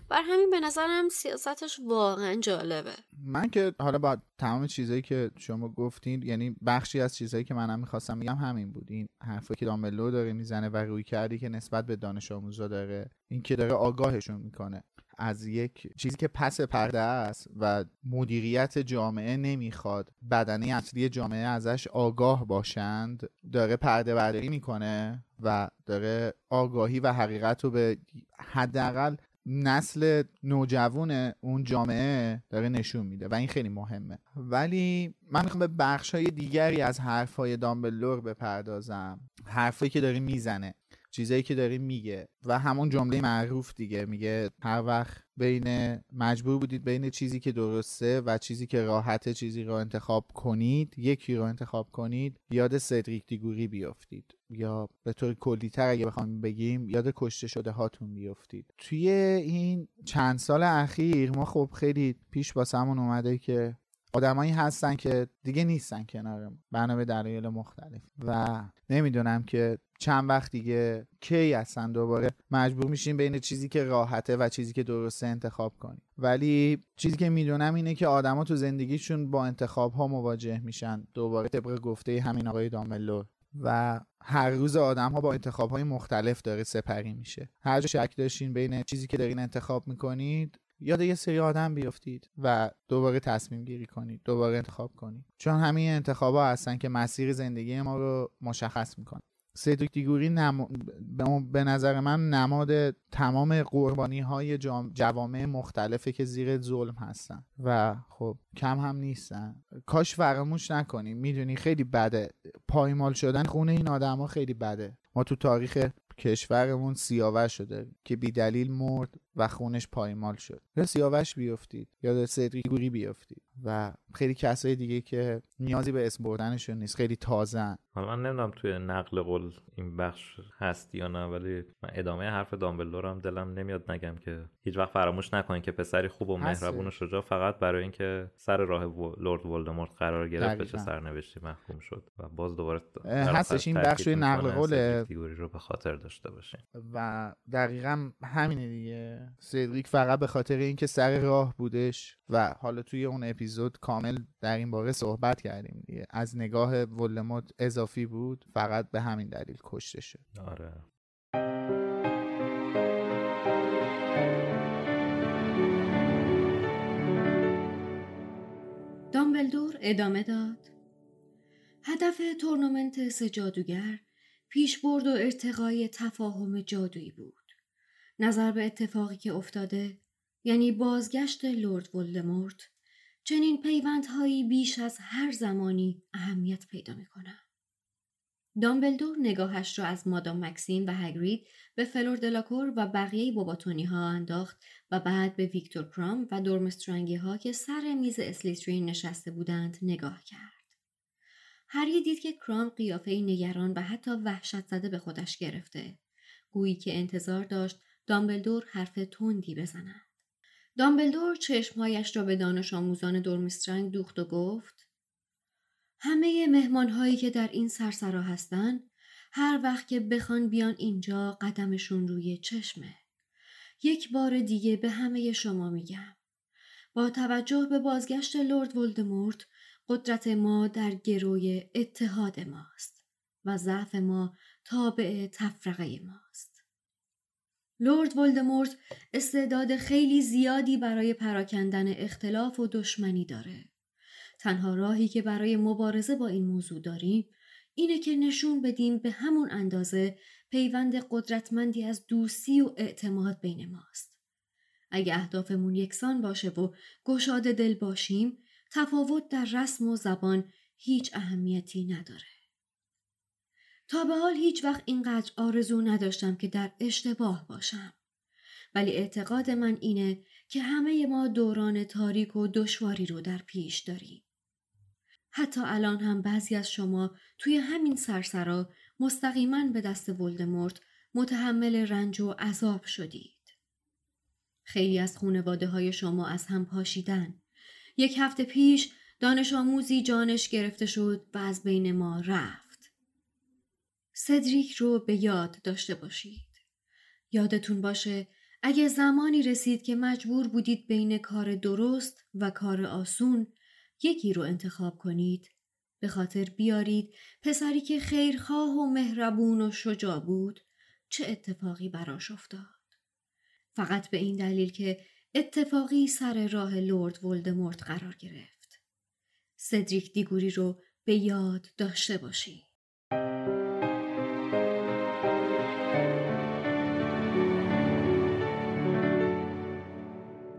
Speaker 5: بر همین به نظرم سیاستش واقعا جالبه.
Speaker 6: من که حالا با تمام چیزایی که شما گفتین یعنی بخشی از چیزایی که منم می‌خواستم بگم همین بود. این حرفی که داملو داره می‌زنه و روی کردی که نسبت به دانش آموزا داره. این که داره آگاهشون می‌کنه از یک چیزی که پس پرده است و مدیریت جامعه نمی‌خواد بدنه اصلی جامعه ازش آگاه باشند داره پرده برداری می‌کنه و داره آگاهی و حقیقت رو به حداقل نسل نوجوان اون جامعه داره نشون میده و این خیلی مهمه. ولی من می‌خوام به بخش های دیگری از حرف های دامبلور بپردازم. حرفی که داره می‌زنه. چیزایی که داره میگه. و همون جمله معروف دیگه میگه هر وقت بین مجبور بودید بین چیزی که درسته و چیزی که راحته چیزی رو انتخاب کنید یکی رو انتخاب کنید یاد سدریک دیگوری بیافتید. یا به طور کلیتر اگه بخوام بگیم یاد کشته شده هاتون بیافتید. توی این چند سال اخیر ما خب خیلی پیش باسمون اومده که آدمایی هستن که دیگه نیستن کنار بنا به دلایل مختلف. و نمی‌دونم که چند وقت دیگه کی هستن دوباره. مجبور میشیم بین چیزی که راحته و چیزی که درسته انتخاب کنیم. ولی چیزی که می‌دونم اینه که آدما تو زندگیشون با انتخاب ها مواجه میشن. دوباره طبق گفته همین آقای داملور و هر روز آدم ها با انتخاب های مختلف داره سپری میشه. هر جا شک داشتین بین چیزی که دارین انتخاب می‌کنید یاد یه سری آدم بیافتید و دوباره تصمیم گیری کنید دوباره انتخاب کنید. چون همین انتخاب ها هستن که مسیر زندگی ما رو مشخص می‌کنن. سیدریک دیگوری نم... به نظر من نماد تمام قربانی های جوامع مختلفه که زیر ظلم هستن. و خب کم هم نیستن. کاش فراموش نکنیم. می‌دونی خیلی بده. پایمال شدن خونه این آدم ها خیلی بده. ما تو تاریخ کشورمون سیاوش شده که بی دلیل مرد و خونش پایمال شد. یا سیاوش بیفتید یا سیدریک دیگوری بیافتید و خیلی کسای دیگه که نیازی به اسم بردنشون نیست خیلی تازن
Speaker 3: حالا من نمی‌دونم توی نقل قول این بخش هست یا نه ولی من ادامه حرف دامبلدور هم دلم نمیاد نگم که هیچ وقت فراموش نکنین که پسری خوب و مهربون و شجاع فقط برای اینکه سر راه لورد ولدمورت قرار گرفت به چه سرنوشتی محکوم شد و باز دوباره
Speaker 6: هستش این بخش نقل قوله.
Speaker 3: رو به خاطر داشته باشین.
Speaker 6: و دقیقا همینه دیگه. سدریک فقط به خاطر اینکه سر راه بودش و حالا توی اون اپیزود کامل در این باره صحبت کردیم دیگه. از نگاه ولدمورت اضافی بود فقط به همین دلیل کشته شد.
Speaker 3: آره.
Speaker 5: دامبلدور ادامه داد. هدف تورنمنت سه جادوگر پیشبرد و ارتقای تفاهم جادویی بود. نظر به اتفاقی که افتاده یعنی بازگشت لورد ولدمورت چنین پیوندهایی بیش از هر زمانی اهمیت پیدا می‌کنند دامبلدور نگاهش را از مادام مکسین و هگرید به فلور دلاکور و بقیه باباتونی ها انداخت و بعد به ویکتور کرام و دورمسترنگی ها که سر میز اسلیترین نشسته بودند نگاه کرد. هری دید که کرام قیافه نگران و حتی وحشت زده به خودش گرفته. گویی که انتظار داشت دامبلدور حرف تندی بزند. دامبلدور چشمهایش را به دانش آموزان دورمسترنگ دوخت و گفت همه مهمان هایی که در این سرسرا هستن هر وقت که بخوان بیان اینجا قدمشون روی چشمه. یک بار دیگه به همه شما میگم. با توجه به بازگشت لورد ولدمورت قدرت ما در گروی اتحاد ماست و ضعف ما تابع تفرقه ماست. لورد ولدمورت استعداد خیلی زیادی برای پراکندن اختلاف و دشمنی داره. تنها راهی که برای مبارزه با این موضوع داریم اینه که نشون بدیم به همون اندازه پیوند قدرتمندی از دوستی و اعتماد بین ماست. اگه اهدافمون یکسان باشه و گشاده دل باشیم تفاوت در رسم و زبان هیچ اهمیتی نداره. تا به حال هیچ وقت اینقدر آرزو نداشتم که در اشتباه باشم. ولی اعتقاد من اینه که همه ما دوران تاریک و دشواری رو در پیش داریم. حتی الان هم بعضی از شما توی همین سرسرا مستقیما به دست ولدمورت متحمل رنج و عذاب شدید. خیلی از خونواده های شما از هم پاشیدن. یک هفته پیش دانش آموزی جانش گرفته شد و از بین ما رفت. سدریک رو به یاد داشته باشید. یادتون باشه اگه زمانی رسید که مجبور بودید بین کار درست و کار آسون یکی رو انتخاب کنید. به خاطر بیارید پسری که خیرخواه و مهربون و شجاع بود چه اتفاقی براش افتاد. فقط به این دلیل که اتفاقی سر راه لورد ولدمورت قرار گرفت. سدریک دیگوری رو به یاد داشته باشید.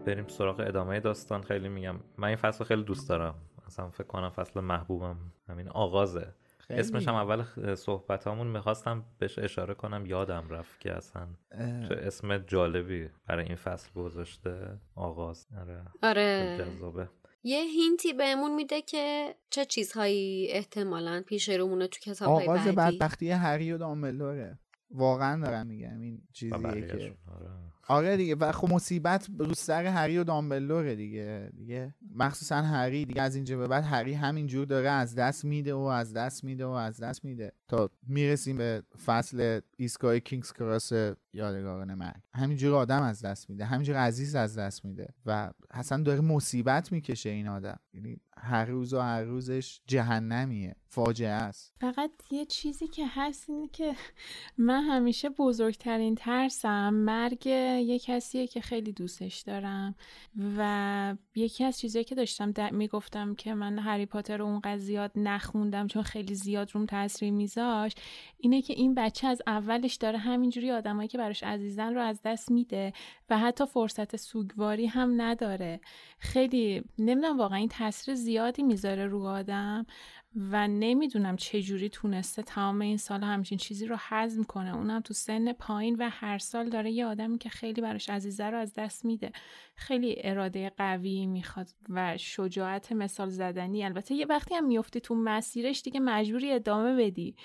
Speaker 3: بریم سراغ ادامه داستان. خیلی میگم من این فصل خیلی دوست دارم. اصلا فکر کنم فصل محبوبم. همین آغازه. اسمش هم اول صحبت همون می‌خواستم بهش اشاره کنم. یادم رفت که اصلا چه اسم جالبی برای این فصل گذاشته. آغاز. آره,
Speaker 7: آره.
Speaker 3: جذابه.
Speaker 7: یه هینتی بهمون میده که چه چیزهایی احتمالا پیش رومونه تو کتاب
Speaker 6: آغاز
Speaker 7: بعدی.
Speaker 6: بدبختی هری و دامبلوره واقعا دارم میگم این چیزیه که
Speaker 3: آره.
Speaker 6: آره دیگه. و خب مصیبت رو سر هری و دامبلوره دیگه. دیگه مخصوصا هری دیگه. از اینجا به بعد هری همینجور داره از دست میده و از دست میده و از دست میده تا می‌رسیم به فصل ایستگاه کینگز کراس یادگاران مرگ. همینجور آدم از دست میده همینجور عزیز از دست میده و حسن داره مصیبت می‌کشه این آدم. یعنی هر روز و هر روزش جهنمیه فاجعه است.
Speaker 4: فقط یه چیزی که هست اینه که من همیشه بزرگترین ترسم مرگ یه کسیه که خیلی دوستش دارم و یکی از چیزایی که داشتم می‌گفتم که من هری پاتر رو اونقدر زیاد نخوندم چون خیلی زیاد روم تاثیر میذاش اینه که این بچه از اولش داره همینجوری آدمایی که براش عزیزن رو از دست میده و حتی فرصت سوگواری هم نداره. خیلی نمی‌دونم واقعا این تاثیر زیادی می‌ذاره رو آدم و نمی‌دونم چه جوری تونسته تمام این سال همچین چیزی رو حزم کنه. اونم تو سن پایین و هر سال داره یه آدمی که خیلی براش عزیزه رو از دست میده. خیلی اراده قوی می‌خواد و شجاعت مثال زدنی. البته یه وقتی هم میفتی تو مسیرش دیگه مجبوری ادامه بدی.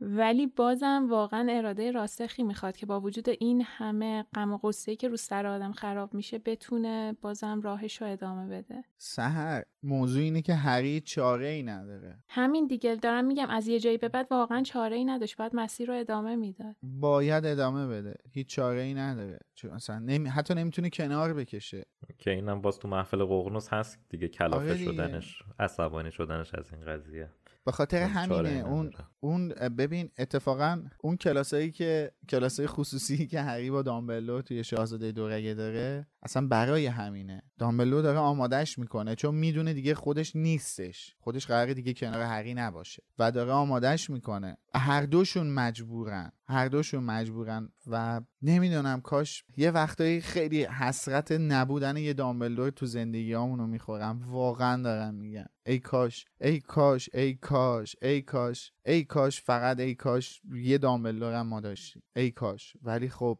Speaker 4: ولی بازم واقعا اراده راسخی می‌خواد که با وجود این همه غم و غصه که رو سر آدم خراب میشه بتونه بازم راهش رو ادامه بده.
Speaker 6: سهر موضوع اینه که هری چاره ای نداره.
Speaker 4: همین دیگه دارم میگم از یه جایی به بعد واقعا چاره ای نداشت باید مسیر رو ادامه می‌داد.
Speaker 6: باید ادامه بده. هیچ چاره ای نداره. چون اصلا نمی... حتی نمی‌تونه کنار بکشه.
Speaker 3: که اینم باز تو محفل ققنوس هست دیگه کلافه
Speaker 6: آره دیگه.
Speaker 3: شدنش عصبانی شدنش از این قضیه.
Speaker 6: به خاطر
Speaker 3: چاره
Speaker 6: همینه اون. اون ببین اتفاقا اون کلاسایی که کلاسای خصوصی که هری با دامبلو توی شاهزاده دورگه داره اصلا برای همینه. دامبلو داره آمادش می‌کنه چون می‌دونه دیگه خودش نیستش. خودش قراره دیگه کنار هری نباشه. و داره آمادش می‌کنه. هر دوشون مجبورن. هر دوشون مجبورن و نمی‌دونم کاش یه وقتایی خیلی حسرت نبودن یه دامبلدور تو زندگی رو می‌خورم واقعا دارم میگم ای کاش ای کاش ای کاش ای کاش ای کاش فقط ای کاش یه دامبلدور هم ما داشتیم. ای کاش. ولی خب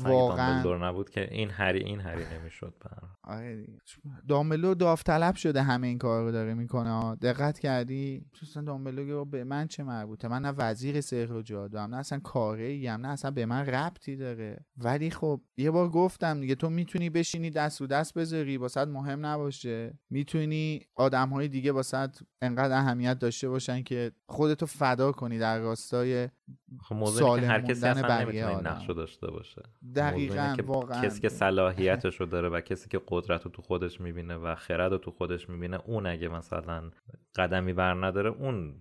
Speaker 6: واقعاً.
Speaker 3: دامبلدور نبود که این هری این هری نمی‌شد برام
Speaker 6: آره. دامبلو داوطلب شده همه این کار رو داره می‌کنه دقت کردی؟ اصلا دامبلو به من چه مربوطه؟ من نه وزیر سحر و جادو هم نه اصلا کاره هم نه اصلا به من ربطی داره. ولی خب یه بار گفتم دیگه تو می‌تونی بشینی دست رو دست بذاری واسه مهم نباشه. می‌تونی آدم های دیگه واسه انقدر اهمیت داشته باشن که خودتو فدا کنی در راستای
Speaker 3: خب
Speaker 6: سالم
Speaker 3: هر کسی اصلا نمی‌تونه. نقش داشته باشه.
Speaker 6: دقیقاً، واقعاً.
Speaker 3: کسی که صلاحیتش رو داره و کسی که قدرت رو تو خودش می‌بینه و خرد رو تو خودش می‌بینه اون اگه مثلا قدمی بر نداره اون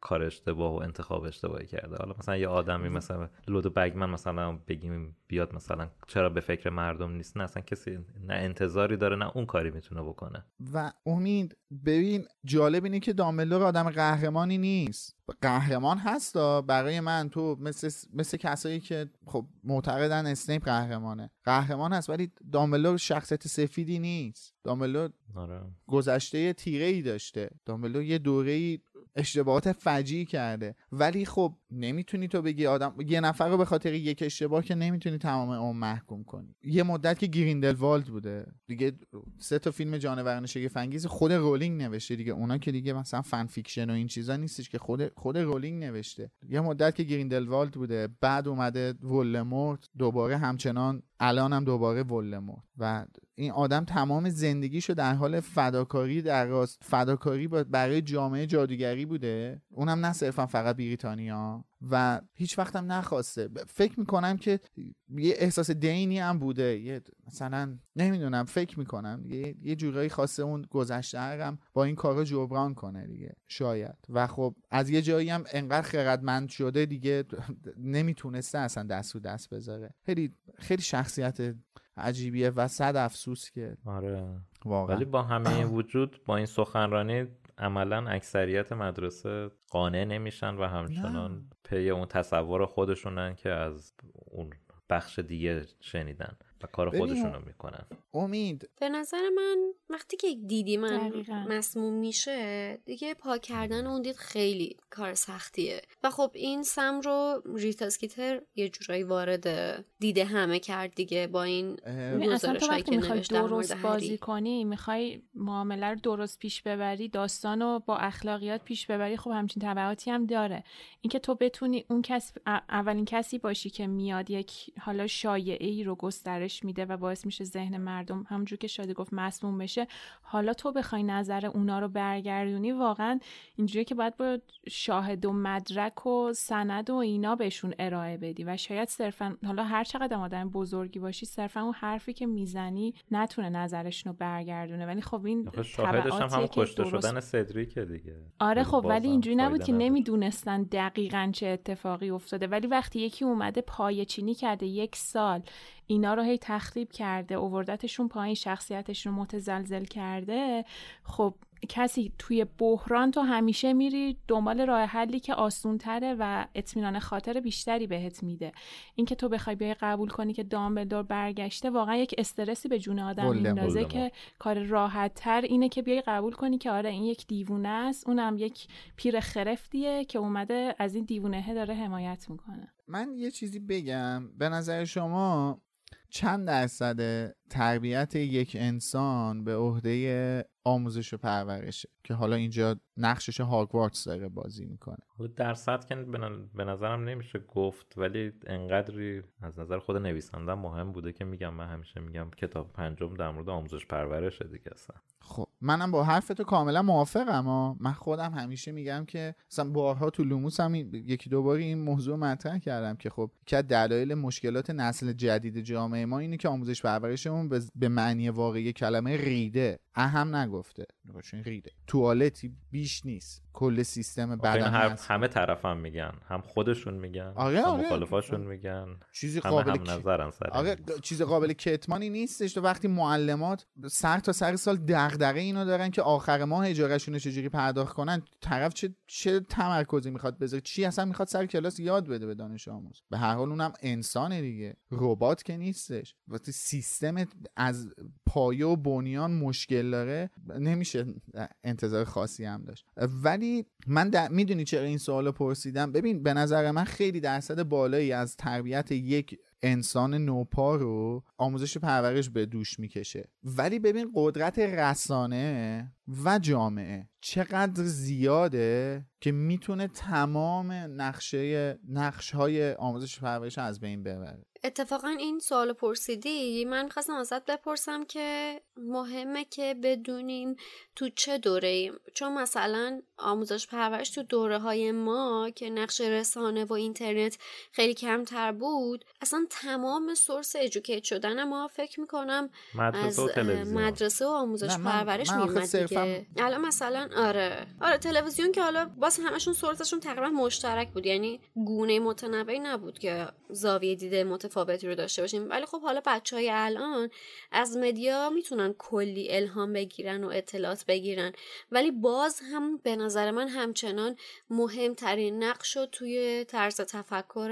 Speaker 3: کار اشتباه و انتخاب اشتباهی کرده. حالا مثلا یه آدمی مثلا لودو بگمن مثلا بگیم بیاد مثلا چرا به فکر مردم نیست نه اصلا کسی نه انتظاری داره نه اون کاری می‌تونه بکنه.
Speaker 6: و امید ببین جالب اینه که دامبلدور آدم قهرمانی نیست. قهرمان هستا برای من تو مثل مثل کسایی که خب معتقدن اسنیپ قهرمانه. قهرمان هست ولی دامبلدور شخصیت سفیدی نیست. دامبلدور
Speaker 3: آره.
Speaker 6: گذشته تیره ای داشته. دامبلدور یه دوره ای اشتباهات فجیعی کرده. ولی خب نمی‌تونی تو بگی آدم یه نفر رو به خاطر یک اشتباه که نمی‌تونی تمام اون محکوم کنی. یه مدت که گریندلوالد بوده. دیگه سه تا فیلم جانوران شگفت خود رولینگ نوشته دیگه. اونا که دیگه مثلا fan fiction و این چیزا نیستش که خود خود رولینگ نوشته. یه مدت که گریندلوالد بوده. بعد اومده ولدمورت. دوباره همچنان الان هم دوباره ولدمورت. و این آدم تمام زندگیشو در حال فداکاری در راستای فداکاری برای جامعه جادوگری بوده. اونم نه صرفا فقط بریتانیا. و هیچ وقتم نخواسته. فکر می‌کنم که یه احساس دینی هم بوده. یه مثلا نمی‌دونم فکر می‌کنم. یه, یه جورایی خواسته اون گذشته هم با این کارا جبران کنه دیگه شاید. و خب از یه جایی هم انقدر خردمند شده دیگه نمی‌تونسته اصلا دست رو دست بذاره. خیلی خیلی شخصیت عجیبیه و صد افسوس که
Speaker 3: آره.
Speaker 6: واقعا.
Speaker 3: ولی با همه وجود با این سخنرانی عملا اکثریت مدرسه قانع نمیشن و همچنان پی اون تصور خودشونن که از اون بخش دیگه شنیدن. و کار خودشون رو می‌کنن.
Speaker 6: امید.
Speaker 5: به نظر من وقتی که دیدی من
Speaker 4: دقیقاً.
Speaker 5: مسموم میشه دیگه پاک کردن اون دید خیلی کار سختیه. و خب این سم رو ریتا اسکیتر یه جورایی وارد دیده همه کرد دیگه با این
Speaker 4: اصلا تو وقتی
Speaker 5: که
Speaker 4: می‌خوای
Speaker 5: نوشت
Speaker 4: درست بازی. کنی می‌خوای معامله رو درست پیش ببری داستان رو با اخلاقیات پیش ببری خب همچین تبعاتی هم داره. اینکه تو بتونی اون کس اولین کسی باشی که میاد یک حالا شایعه ای رو گسترش میده و باعث میشه ذهن مردم همونجور که شادی گفت مسموم بشه حالا تو بخوای نظر اونا رو برگردونی واقعا اینجوریه که باید با شاهد و مدرک و سند و اینا بهشون ارائه بدی و شاید صرفا حالا هر چقدر هم آدم بزرگی باشی صرفا اون حرفی که می‌زنی نتونه نظرشون رو برگردونه. ولی خب این
Speaker 3: شاهدش هم همون
Speaker 4: که
Speaker 3: کشته
Speaker 4: درست-
Speaker 3: شدن سدریکه دیگه.
Speaker 4: آره خب ولی اینجوری نبود که. نمی‌دونستن دقیقا چه اتفاقی افتاده. ولی وقتی یکی اومده پایه چینی کرده یک سال اینا رو هی تخریب کرده اووردتشون پایین شخصیتشون رو متزلزل کرده. خب کسی توی بحران تو همیشه میری دنبال راه حلی که آسونتره و اطمینان خاطر بیشتری بهت میده. اینکه تو بخوای بیای قبول کنی که دامبلدور برگشته واقعا یک استرسی به جون آدم میندازه که کار راحت تر اینه که بیای قبول کنی که آره این یک دیوونه است. اونم یک پیر خرفتیه که اومده از این دیوونه داره حمایت می‌کنه.
Speaker 6: من یه چیزی بگم. به نظر شما چند درصد تربیت یک انسان به عهده آموزش و پرورشه که حالا اینجا نقشش هاگوارتس داره بازی می‌کنه.
Speaker 3: درصد که به نظرم نمیشه گفت ولی انقدری از نظر خود نویسنده مهم بوده که میگم. من همیشه میگم کتاب پنجم در مورد آموزش پرورشه دیگه اصلا.
Speaker 6: خب منم با حرف تو کاملا موافقم اما من خودم همیشه میگم که مثلا بارها تو لوموس هم یکی دو این موضوع مطرح کردم که خب که دلایل مشکلات نسل جدید جامعه ما اینه که آموزش پرورشمون به معنی واقعی کلمه ریده. اهم نگفته. چون ریده. توالتی بیش نیست. کل سیستم بدن
Speaker 3: هم همه طرف هم میگن. هم خودشون میگن.
Speaker 6: آره
Speaker 3: هم
Speaker 6: آره.
Speaker 3: مخالفاشون میگن.
Speaker 6: چیزی
Speaker 3: همه
Speaker 6: قابل
Speaker 3: هم نظرن سر
Speaker 6: آره چیز قابل کتمانی نیستش تو وقتی معلمات سر تا سر سال دغدغه اینو دارن که آخر ماه اجارهشون چجوری پرداخت کنن طرف چه چه تمرکزی می‌خواد بذاره؟ چی اصلا می‌خواد سر کلاس یاد بده به دانش آموز؟ به هر حال اونم انسانه دیگه. ربات که نیستش. وقتی سیستم از پایه و بنیان مشکل داره نمیشه انتظار خاصی هم داشت. ولی من می‌دونی چرا این سوال پرسیدم؟ ببین به نظر من خیلی درصد بالایی از تربیت یک انسان نوپا رو آموزش پرورش به دوش می‌کشه. ولی ببین قدرت رسانه و جامعه چقدر زیاده که می‌تونه تمام نقشه نقش های آموزش پرورش از بین ببره.
Speaker 5: اتفاقا این سوال پرسیدی من خواستم ازت بپرسم که مهمه که بدونیم تو چه دوره ایم چون مثلا آموزش پرورش تو دوره های ما که نقش رسانه و اینترنت خیلی کمتر بود اصلا تمام سورس ادوکیت شدن ما فکر می‌کنم
Speaker 3: مدرسه
Speaker 5: از
Speaker 3: و تلویزیون.
Speaker 5: مدرسه و آموزش پرورش میومد دیگه. الان مثلا آره. آره تلویزیون که حالا باز همشون سورسشون تقریبا مشترک بود یعنی گونه متنوعی نبود که زاویه دیده متفاوتی رو داشته باشیم. ولی خب حالا بچه های الان از مدیا می‌تونن کلی الهام بگیرن و اطلاعات بگیرن. ولی باز هم به نظر من همچنان مهمترین نقش رو توی طرز تفکر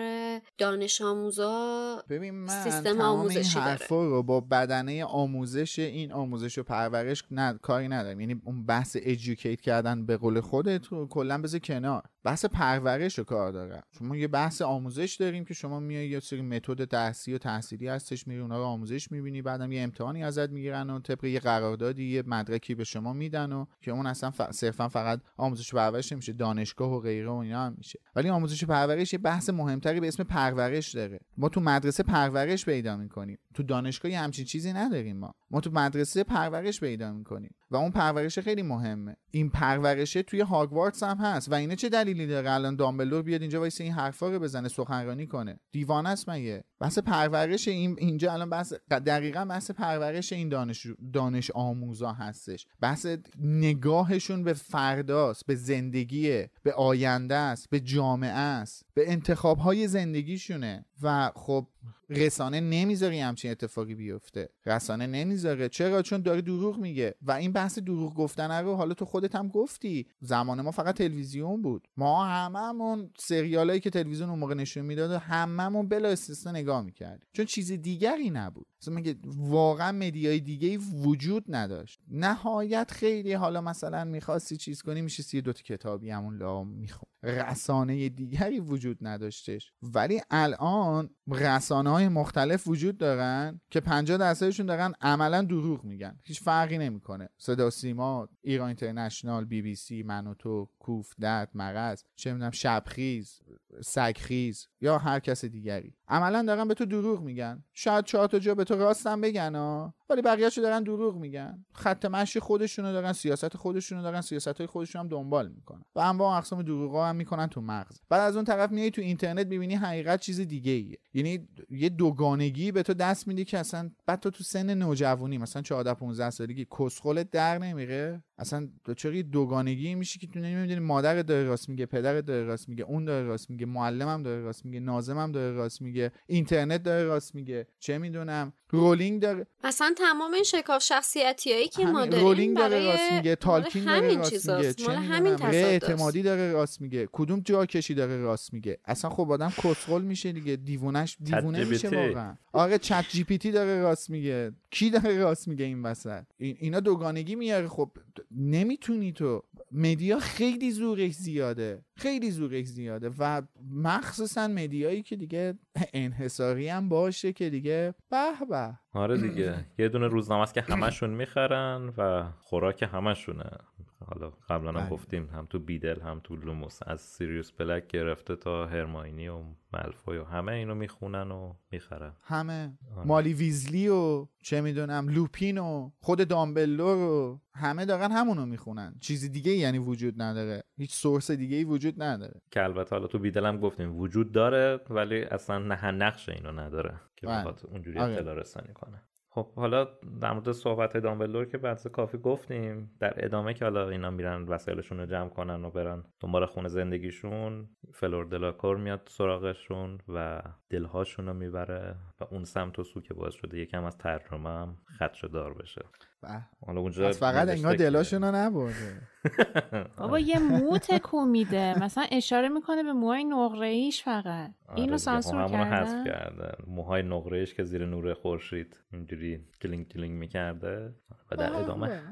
Speaker 5: دانش آموزا
Speaker 6: ببین من
Speaker 5: سیستم
Speaker 6: این
Speaker 5: آموزشی داره.
Speaker 6: حرفا رو با بدنه آموزش این آموزش و پرورش نه کاری ندارم. یعنی اون بحث ادوکییت کردن به قول خودت رو کلا بذار کنار. بحث پرورش رو کار دارم. شما یه بحث آموزش داریم که شما میای یه سری متد درسی و تحصیلی هستش میری اونا رو آموزش می‌بینی بعدم یه امتحانی ازت می‌گیرن و طبق یه قراردادی یه مدرکی به شما میدن و که اون اصلا ف... صرفا فقط آموزش و پرورش نمیشه دانشگاه و غیره و اینا هم میشه. ولی آموزش و پرورش یه بحث مهمتری به اسم پرورش داره. ما تو مدرسه پرورش پیدا می‌کنیم. تو دانشگاه همچین چیزی نداریم ما. ما تو مدرسه پرورش پیدا می‌کنیم. و اون پرورش خیلی مهمه. این پرورشه توی هاگوارتس هم هست. و اینه چه دلیلی داره الان دامبلدور بیاد اینجا وایسه این حرفا رو بزنه سخنرانی کنه؟ دیوانه است مگه؟ بحث پرورش این اینجا الان بحث دقیقا بحث پرورش این دانش دانش آموزا هستش. بحث نگاهشون به فرداست به زندگیه به آینده است به جامعه است. به انتخاب های زندگیشونه و خب رسانه نمی‌ذاره همچین اتفاقی بیفته. رسانه نمی‌ذاره. چرا؟ چون داره دروغ میگه. و این بحث دروغ گفتن رو حالا تو خودت هم گفتی. زمان ما فقط تلویزیون بود. ما هممون سریالایی که تلویزیون اون موقع نشون می‌داد و هممون بلا استثنا نگاه می‌کردیم. چون چیز دیگری نبود. مثلا میگه واقعا مدیای دیگه وجود نداشت. نهایت خیلی حالا مثلا می‌خواستی چیز کنی میشه سی دو تا کتابی همون لا میخون رسانه دیگری وجود نداشتش. ولی الان رسانه های مختلف وجود دارن که 50 درصدشون دارن عملا دروغ میگن. هیچ فرقی نمی‌کنه. صدا سیما ایران اینترنشنال بی بی سی من و تو کوف درد مرض چه می‌دونم شبخیز سگخیز یا هر کس دیگری. عملا دارن به تو دروغ میگن. شاید چهار تا جا به تو راستم بگن ها ولی بقیه‌شو دارن دروغ میگن. خط مشی خودشونو دارن سیاست خودشونو دارن سیاست های خودشون هم دنبال می‌کنن. و انواع اقسام دروغا هم می‌کنن تو مغز. بعد از اون طرف میای تو اینترنت می‌بینی حقیقت چیز دیگه ایه یعنی یه دوگانگی به تو دست میده که اصلا بعد تو تو سن نوجوانی مثلا 14 15 سالگی کسخلت در نمیره. اصلا دچار یه دوگانگی میشی که تو نمی‌دونی مادر داره راست میگه پدر داره راست میگه اون داره راست میگه معلمم داره راست میگه ناظمم داره راست میگه اینترنت داره راست میگه. چه می‌دونم؟ رولینگ داره.
Speaker 5: اصلا تمام این شکاف شخصیتی هایی که ما. داریم
Speaker 6: رولینگ داره
Speaker 5: برای
Speaker 6: راست میگه تالکین داره
Speaker 5: همین
Speaker 6: راست
Speaker 5: چیزاست.
Speaker 6: میگه چه
Speaker 5: مال همین
Speaker 6: اعتمادی داره راست میگه. کدوم جاکشی داره راست میگه؟ اصلا خب آدم کسخل میشه دیگه دیوونش دیوونه. میشه واقعا. آره ChatGPT داره راست میگه. کی داره راست میگه این وسط؟ این اینا دوگانگی میاره. خب نمی‌تونی تو. media خیلی زورش زیاده. خیلی زورش زیاده. و مخصوصا media یی که دیگه انحصاری هم باشه که دیگه به.
Speaker 3: آره دیگه. یه دونه روزنامه است که همشون می‌خرن و خوراک همشونه. حالا قبلا هم
Speaker 6: بله.
Speaker 3: گفتیم هم تو بیدل هم تو لوموس از سیریوس بلک گرفته تا هرماینی و ملفوی و همه اینو می‌خونن و می‌خرن
Speaker 6: همه
Speaker 3: آره.
Speaker 6: مالی ویزلی و چه می‌دونم لوپین و خود دامبلور و همه دارن همونو می‌خونن چیزی دیگه یعنی وجود نداره هیچ source دیگه ای وجود نداره
Speaker 3: که البته حالا تو بیدل هم گفتیم وجود داره ولی اصلا نه نقش اینو نداره که
Speaker 6: بله.
Speaker 3: بخواد اونجوری
Speaker 6: آره.
Speaker 3: اطلاع رسانی کنه خب حالا در مورد صحبت دامبلدور که بعد کافی گفتیم در ادامه که حالا اینا میرن وسایلشون رو جمع کنن و برن دنبال خونه زندگیشون فلور دلاکور میاد سراغشون و دلهاشون رو می‌بره. و اون سمت و سو که باعث شده یکم از ترجمه هم خدشه دار بشه.
Speaker 6: به.
Speaker 3: حالا اونجا
Speaker 6: پس فقط انگار
Speaker 3: که-
Speaker 6: دلاشونو نبرده. *laughs*
Speaker 4: بابا یه مو تکون میده. مثلا اشاره می‌کنه به موهای نقره ایش فقط.
Speaker 3: آره
Speaker 4: اینو سانسور
Speaker 3: همونو حذف
Speaker 4: کردن؟
Speaker 3: کردن. موهای نقرهش که زیر نور خورشید اینجوری کلینگ کلینگ می‌کرده و در ادامه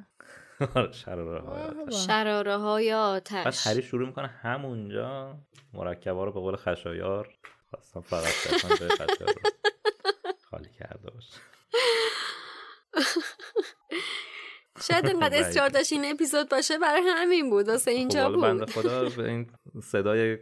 Speaker 3: *laughs* آره، شراره های آتش.
Speaker 5: شراره های
Speaker 3: بعد
Speaker 5: آتش
Speaker 3: هری شروع می‌کنه همونجا. مرکبا رو به قول خشایار خواستم فقط بخوام به خشایار رو خالی کرده باشه
Speaker 5: شاید *laughs* انقدر. اصرار داشت این اپیزود باشه برای همین بود واسه
Speaker 3: خب
Speaker 5: اینجا
Speaker 3: بنده
Speaker 5: بود
Speaker 3: خدا *laughs* به این صدای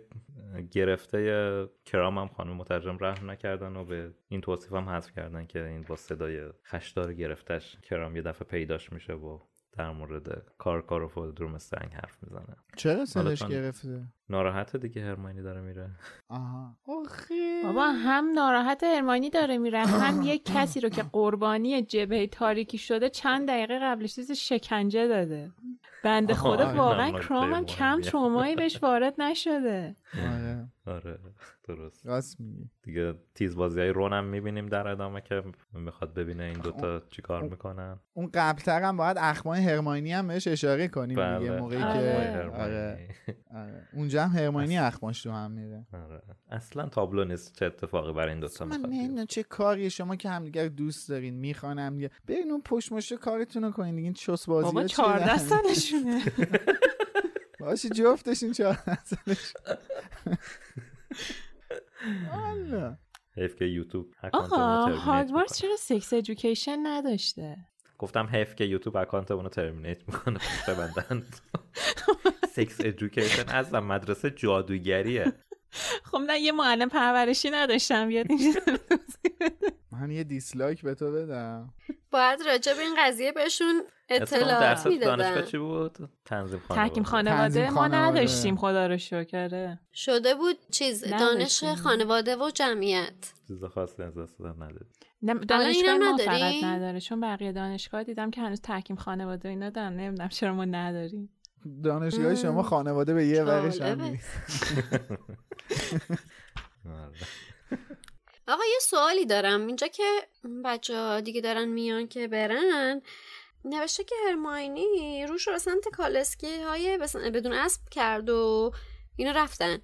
Speaker 3: گرفته کرام هم خانم مترجم رحم نکردن و به این توصیف هم حذف کردن که این با صدای خشدار گرفتش کرام یه دفعه پیداش میشه و در مورد کار کار و فولدرومسترنگ حرف می‌زنه.
Speaker 6: چرا
Speaker 3: چون-
Speaker 6: گرفته؟
Speaker 3: ناراحته دیگه هرماینی داره میره.
Speaker 6: آها. آخه.
Speaker 4: بابا هم ناراحت هرمانی داره میره هم یک *coughs* کسی رو که قربانی جبهه تاریکی شده چند دقیقه قبلش چیز شکنجه داده. بنده خدا واقعا
Speaker 3: هم نکته
Speaker 4: کرام هم کم. ترومایی بهش وارد نشده.
Speaker 6: آره.
Speaker 3: آره درست
Speaker 6: راست میگی
Speaker 3: دیگه تیز بازی های رون هم می‌بینیم در ادامه که می‌خواد ببینه این دوتا چیکار می‌کنن
Speaker 6: اون قبلتر هم باید اخمای هرماینی هم بهش اشاره کنیم
Speaker 3: بله
Speaker 6: دیگه موقعی
Speaker 4: آره.
Speaker 6: که
Speaker 3: هرماینی.
Speaker 6: آره آره اونجا هم هرماینی اخماش تو هم میره
Speaker 3: آره. اصلا تابلو نیست چه اتفاقی برای این دوتا
Speaker 6: من
Speaker 3: می‌خواد بیفته.
Speaker 6: چه کاریه شما که همدیگه رو دوست دارین می‌خوان هم دیگه برین اون پشت مشت کارتون رو کنین دیگه این چس بازی
Speaker 4: بابا چهارده سالشونه *laughs*
Speaker 6: باشه جفتشون چهارده سالش والا.
Speaker 3: حیف که یوتیوب
Speaker 4: آقا هاگوارتس چرا sex education نداشته؟
Speaker 3: گفتم حیف که یوتیوب account اونو terminate می‌کنه. پشت بندن *laughs* سکس ادویکیشن از مدرسه جادوگریه.
Speaker 4: خب نه یه معلم پرورشی نداشتم بیاد اینجا *laughs*
Speaker 6: من یه dislike به تو بدم.
Speaker 5: باید راجع به این قضیه بهشون اطلاعات
Speaker 3: دانشگاه
Speaker 5: می‌دادن.
Speaker 3: چی بود؟ تنظیم خانواده.
Speaker 4: تحکیم خانواده ما. نداشتیم خدا رو شکره
Speaker 5: شده بود چیز. دانش خانواده و جمعیت.
Speaker 3: چیز خاصی از دست
Speaker 4: نه دانشگاه ما
Speaker 5: نداری؟
Speaker 4: فقط نداره. چون بقیه دانشگاه دیدم که هنوز تحکیم خانواده اینا دارن. نمی‌دونم چرا ما نداریم.
Speaker 6: دانشگاه شما خانواده به یه ورش هم. نیست.
Speaker 5: آقا یه سوالی دارم اینجا که بچه ها دیگه دارن میان که برن نوشته که هرماینی روش رو به سمت کالسکی های بدون اسب کرد و اینا رفتن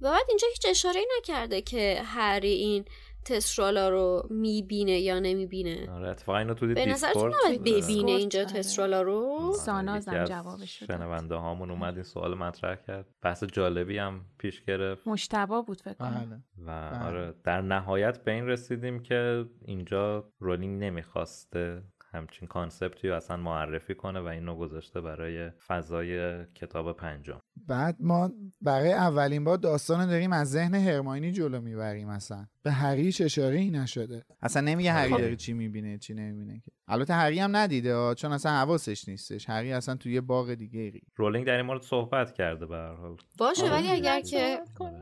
Speaker 5: و بعد اینجا هیچ اشاره نکرده که هری این تسترالا رو می‌بینه یا نمی‌بینه؟
Speaker 3: آره اتفاقا اینو تو
Speaker 5: به نظرتون نباید ببینه اینجا
Speaker 4: آره.
Speaker 5: تسترالا رو؟
Speaker 3: آره، یکی
Speaker 4: هم
Speaker 3: از
Speaker 4: جوابش رو داد.
Speaker 3: شنونده هامون اومد این سوال مطرح کرد. بحث جالبی هم پیش گرفت.
Speaker 4: مجتبی بود فکر کنم.
Speaker 6: بله.
Speaker 3: و
Speaker 6: بله.
Speaker 3: آره در نهایت به این رسیدیم که اینجا رولینگ نمی‌خواسته همچین concept ی رو اصلا معرفی کنه و اینو گذاشته برای فضای کتاب پنجم.
Speaker 6: بعد ما برای اولین بار داستان داریم از ذهن هرماینی جلو می‌بریم اصلا. به هری هیچ اشاره ای نشده. اصلا نمیگه هری
Speaker 3: خب.
Speaker 6: داره چی می‌بینه چی نمی‌بینه که. البته هری هم ندیده چون اصلا حواسش نیستش. هری اصلا توی یه باغ دیگه ای.
Speaker 3: رولینگ در این مورد صحبت کرده به هر حال.
Speaker 5: باشه
Speaker 3: آره.
Speaker 5: ولی اگر که
Speaker 3: آره.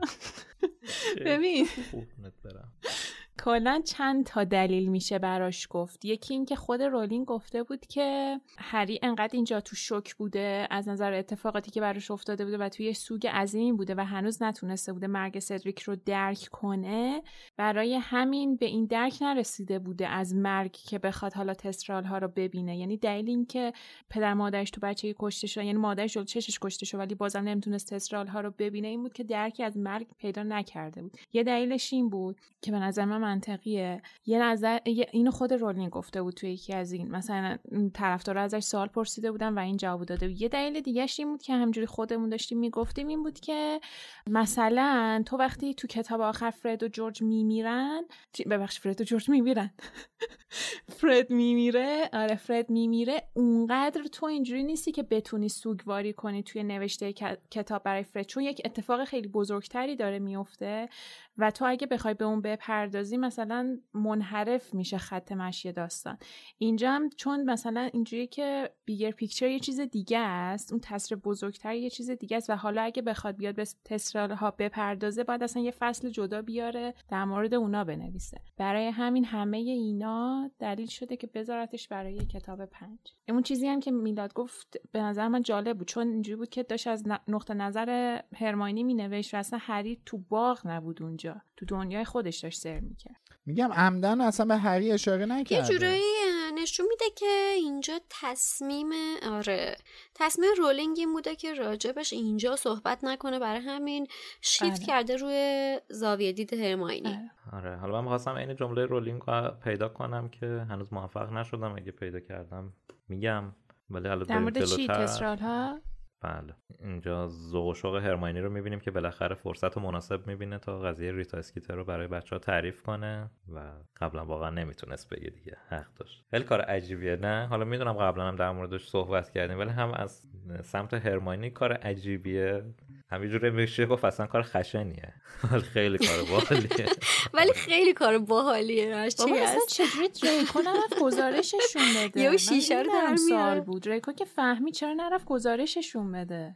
Speaker 4: ببین. کلا چند تا دلیل میشه براش گفت. یکی اینکه خود رولینگ گفته بود که هری انقدر اینجا تو شوک بوده از نظر اتفاقاتی که براش افتاده بوده و توی سوگ عظیمی بوده و هنوز نتونسته بوده مرگ سدریک رو درک کنه برای همین به این درک نرسیده بوده از مرگ که بخواد حالا تسترال ها رو ببینه. یعنی دلیل این که پدر مادرش تو بچه کشته شد یعنی مادرش جلو چشش کشته شد ولی بازم نمی‌تونست تسترال ها رو ببینه این بود که درکی از مرگ پیدا نکرده بود. یه دلیلش این بود که به نظر من منطقیه. یه نظر اینو خود رولینگ گفته بود توی یکی از این مثلا طرفدارا ازش سوال پرسیده بودن و این جواب داده بود. یه دلیل دیگه این بود که همجوری خودمون داشتیم می‌گفتیم این بود که مثلا تو وقتی تو کتاب آخر فرد و جورج میمیرن ببخش فرد و جورج میمیرن. *laughs* فرد میمیره؟ آره فرد میمیره. اونقدر تو اینجوری نیستی که بتونی سوگواری کنی توی نوشته کتاب برای فرد چون یک اتفاق خیلی بزرگتری داره میفته و تو اگه بخوای به اون بپردازی مثلا منحرف میشه خط مشی داستان. اینجا هم چون مثلا اینجوری که بیگر پیکچر یه چیز دیگه است اون تصویر بزرگتر یه چیز دیگه است و حالا اگه بخواد بیاد به تسرال ها بپردازه باید اصلا یه فصل جدا بیاره در مورد اونا بنویسه. برای همین همه اینا دلیل شده که بذارتش برای کتاب پنج. اون چیزی هم که میلاد گفت به نظر من جالب بود چون اینجوری بود که داشت از نقطه نظر هرماینی مینوشت و اصلا هری تو باغ نبود اونجا. تو دنیای خودش داشت سر می‌کرد.
Speaker 6: میگم عمدن اصلا به هری اشاره نکرده.
Speaker 5: یه جورایی نشون میده که اینجا تصمیم آره تصمیم رولینگ این بوده که راجبش اینجا صحبت نکنه. برای همین شیفت آره. کرده روی زاویه دید هرماینی. آره.
Speaker 3: آره حالا من می‌خواستم این جمله رولینگ رو پیدا کنم که هنوز موفق نشدم. اگه پیدا کردم میگم. ولی حالا
Speaker 4: در مورد چی؟ ها؟
Speaker 3: بله. اینجا ذوق شوق هرماینی رو می‌بینیم که بالاخره فرصت و مناسب می‌بینه تا قضیه ریتا اسکیتر رو برای بچه ها تعریف کنه و قبلا واقعا نمی‌تونست بگه دیگه. حق داشت. خیلی کار عجیبیه نه؟ حالا می‌دونم قبلا هم در موردش صحبت کردیم ولی هم از سمت هرماینی کار عجیبیه. همینجوری میشه گفت اصلا کار خشنیه. *laughs* *laughs* ولی خیلی کار باحالیه.
Speaker 5: ولی خیلی کار باحالیه
Speaker 4: چی هست؟ چجوری دریکو نرفت گزارششون *laughs* بده؟
Speaker 5: یه شیشه رو در
Speaker 4: سال بود. دریکو که فهمی چرا نرفت گزارششون بده؟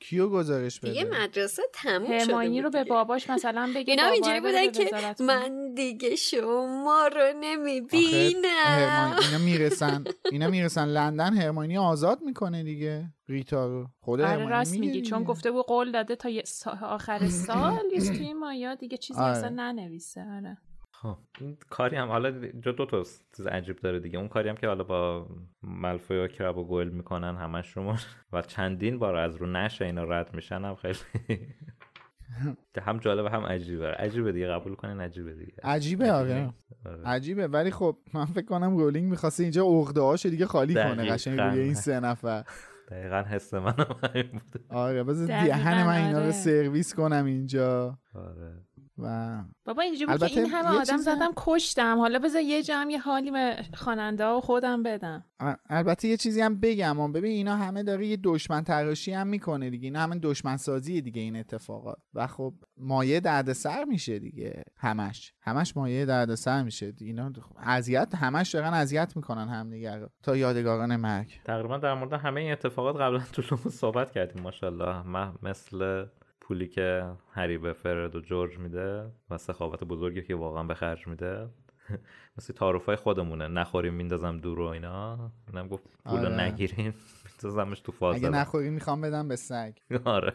Speaker 6: کیو گزارش بده؟
Speaker 5: دیگه مدرسه تموم شده
Speaker 4: رو به باباش مثلا بگه
Speaker 5: اینا اینجوری بودن که من دیگه شما رو نمی‌بینم.
Speaker 6: اینا می‌رسن اینا می‌رسن لندن هرماینی آزاد می‌کنه دیگه. ریتا رو. خود
Speaker 4: آره راست میگی. چون گفته بود قول داده تا آخر *clears throat* سال یه توی مایا دیگه چیزی آره. اصلا ننویسه. آره.
Speaker 3: خب این کاری هم حالا جو دو تا چیز عجیب داره دیگه. اون کاری هم که حالا با ملفوی و کرب و گل می‌کنن همش رو *laughs* و چندین بار از رو نشه اینا رد میشن هم خیلی *laughs* هم جالب هم عجیبه. عجیبه دیگه قبول کنین عجیبه دیگه.
Speaker 6: عجیبه آره. عجیبه. ولی خب من فکر کنم رولینگ می‌خواسته اینجا عقده هاش دیگه خالی کنه قشنگ روی این سه نفر. *laughs*
Speaker 3: دقیقا حس منم همین بود
Speaker 6: آره بذار دهن من اینا رو آره. سرویس کنم اینجا.
Speaker 3: آره.
Speaker 6: و
Speaker 4: بابا اینجا بود که این همه آدم زدم کشتم. حالا بذار یه جمع یه حالی به خواننده و خودم بدم.
Speaker 6: البته یه چیزی هم بگم. ببین اینا همه داره یه دشمن تراشی هم می‌کنه دیگه. اینا همه دشمن سازی دیگه این اتفاقات. و خب مایه دردسر میشه دیگه همش. همش مایه دردسر میشه. اینا اذیت همش دارن اذیت می‌کنن همدیگه تا یادگاران مرگ.
Speaker 3: تقریبا در مورد همه این اتفاقات قبلا تو صحبت کردیم ماشاءالله. مثل پولی که هری به فرد و جورج میده و سخاوت بزرگی که واقعا به خرج میده. *laughs* مثل تعارف های خودمونه. نخوریم میندازم دور و اینا. اینم گفت پول آره. نگیریم *laughs* میندازمش تو فاز
Speaker 6: اگه نخوریم می‌خوام بدم به سگ. *laughs*
Speaker 3: آره.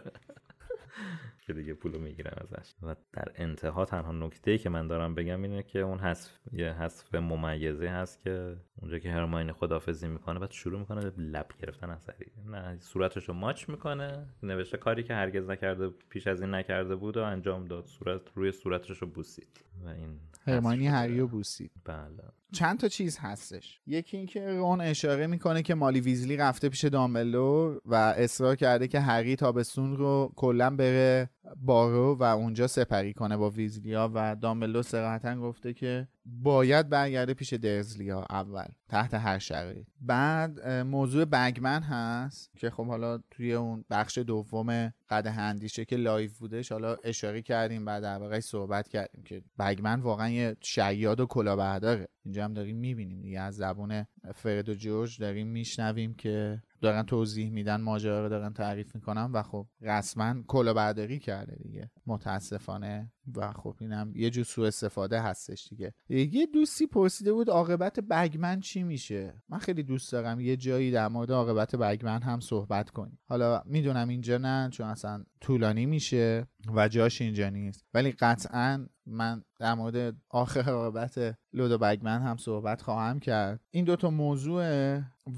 Speaker 3: که دیگه پولو می‌گیرن ازش. و در انتها تنها نکته ای که من دارم بگم اینه که اون حذف یه حذف ممیزه هست که اونجا که هرماین خدافزی می‌کنه بعد شروع می‌کنه لب گرفتن از نه صورتش رو ماچ می‌کنه نوشته کاری که هرگز نکرده پیش از این نکرده بود و انجام داد. صورت روی صورتش رو بوسید. و این
Speaker 6: هرمانی هریو بوسید.
Speaker 3: بله.
Speaker 6: چند تا چیز هستش. یکی اینکه رون اشاره می‌کنه که مالی ویزلی رفته پیش دامبلور و اصرار کرده که هری تابستون رو کلا بره بارو و اونجا سپری کنه با ویزلیا و دامبلور صراحتا گفته که باید برگرده پیش درزلیا اول تحت هر شرایط. بعد موضوع بگمن هست که خب حالا توی اون بخش دوم قدح اندیشه که live بودش حالا اشاره کردیم بعد در صحبت کردیم که بگمن واقعا یه شیاد و کلاهبرداره اینجا هم داریم می‌بینیم دیگه. از زبون فرد و جورج داریم میشنویم که دارن توضیح میدن ماجرا رو دارن تعریف می‌کنن و خب رسما کلاهبرداری کرده دیگه. متاسفانه و خب اینم یه جور سوء استفاده هستش دیگه. یه دوستی پرسیده بود عاقبت بگمن چی میشه؟ من خیلی دوست دارم یه جایی در مورد عاقبت بگمن هم صحبت کنیم. حالا می‌دونم اینجا نه چون اصلا طولانی میشه و جاش اینجا نیست. ولی قطعا من در مورد آخر عاقبت لودو بگمن هم صحبت خواهم کرد. این دوتا موضوع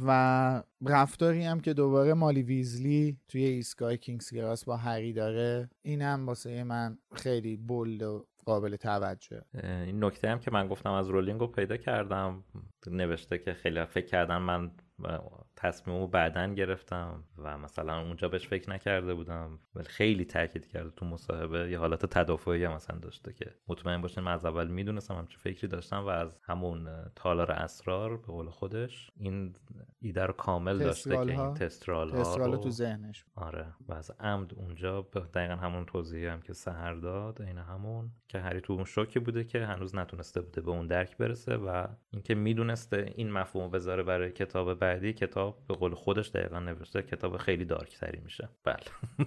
Speaker 6: و رفتاری هم که دوباره مالی ویزلی توی ایستگاه کینگز کراس با هری داره اینم واسه من خیلی بولد و قابل توجه.
Speaker 3: این نکته هم که من گفتم از رولینگ رو پیدا کردم نوشته که خیلی فکر کردن من تصمیم رو بعدا گرفتم و مثلا اونجا بهش فکر نکرده بودم. ولی خیلی تاکید کرده تو مصاحبه یه حالت تدافعی هم مثلا داشته که مطمئن باشین من از اول می‌دونستم همچه فکری داشتم و از همون تالار اسرار به قول خودش این ایده رو کامل داشته که این تسترال ها
Speaker 6: رو تو ذهنش
Speaker 3: آره. و از عمد اونجا دقیقا همون توضیحی هم که سهر داد این همون که هری تو اون شوکی بوده که هنوز نتونسته بوده به اون درک برسه و اینکه می‌دونسته این مفهوم بذاره برای کتاب بعدی کتاب به قول خودش دقیقا نوشته کتاب خیلی دارک تری میشه. بله. *laughs*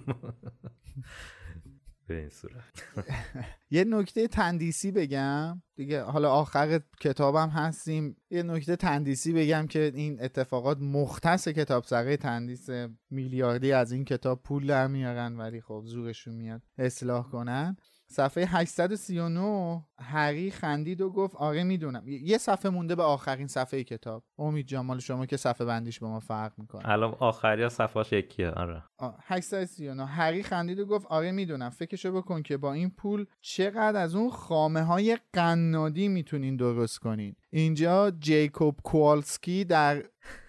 Speaker 3: به این صورت. *laughs*
Speaker 6: یه نکته تندیسی بگم. دیگه حالا آخر کتابم هستیم. یه نکته تندیسی بگم که این اتفاقات مختص کتاب سقه تندیس میلیاردی از این کتاب پول در میارن ولی خب زورشون میاد اصلاح کنن. صفحه 839 هری خندید و گفت آره می‌دونم. یه صفحه مونده به آخرین صفحه کتاب. امید جمال شما که صفحه بندیش با ما فرق می‌کنه.
Speaker 3: الان آخری صفحهش یکیه؟ آره.
Speaker 6: 839 هری خندید و گفت آره می‌دونم. فکرشو بکن که با این پول چقدر از اون خامه های قنادی می‌تونین درست کنین. اینجا جیکوب کوالسکی در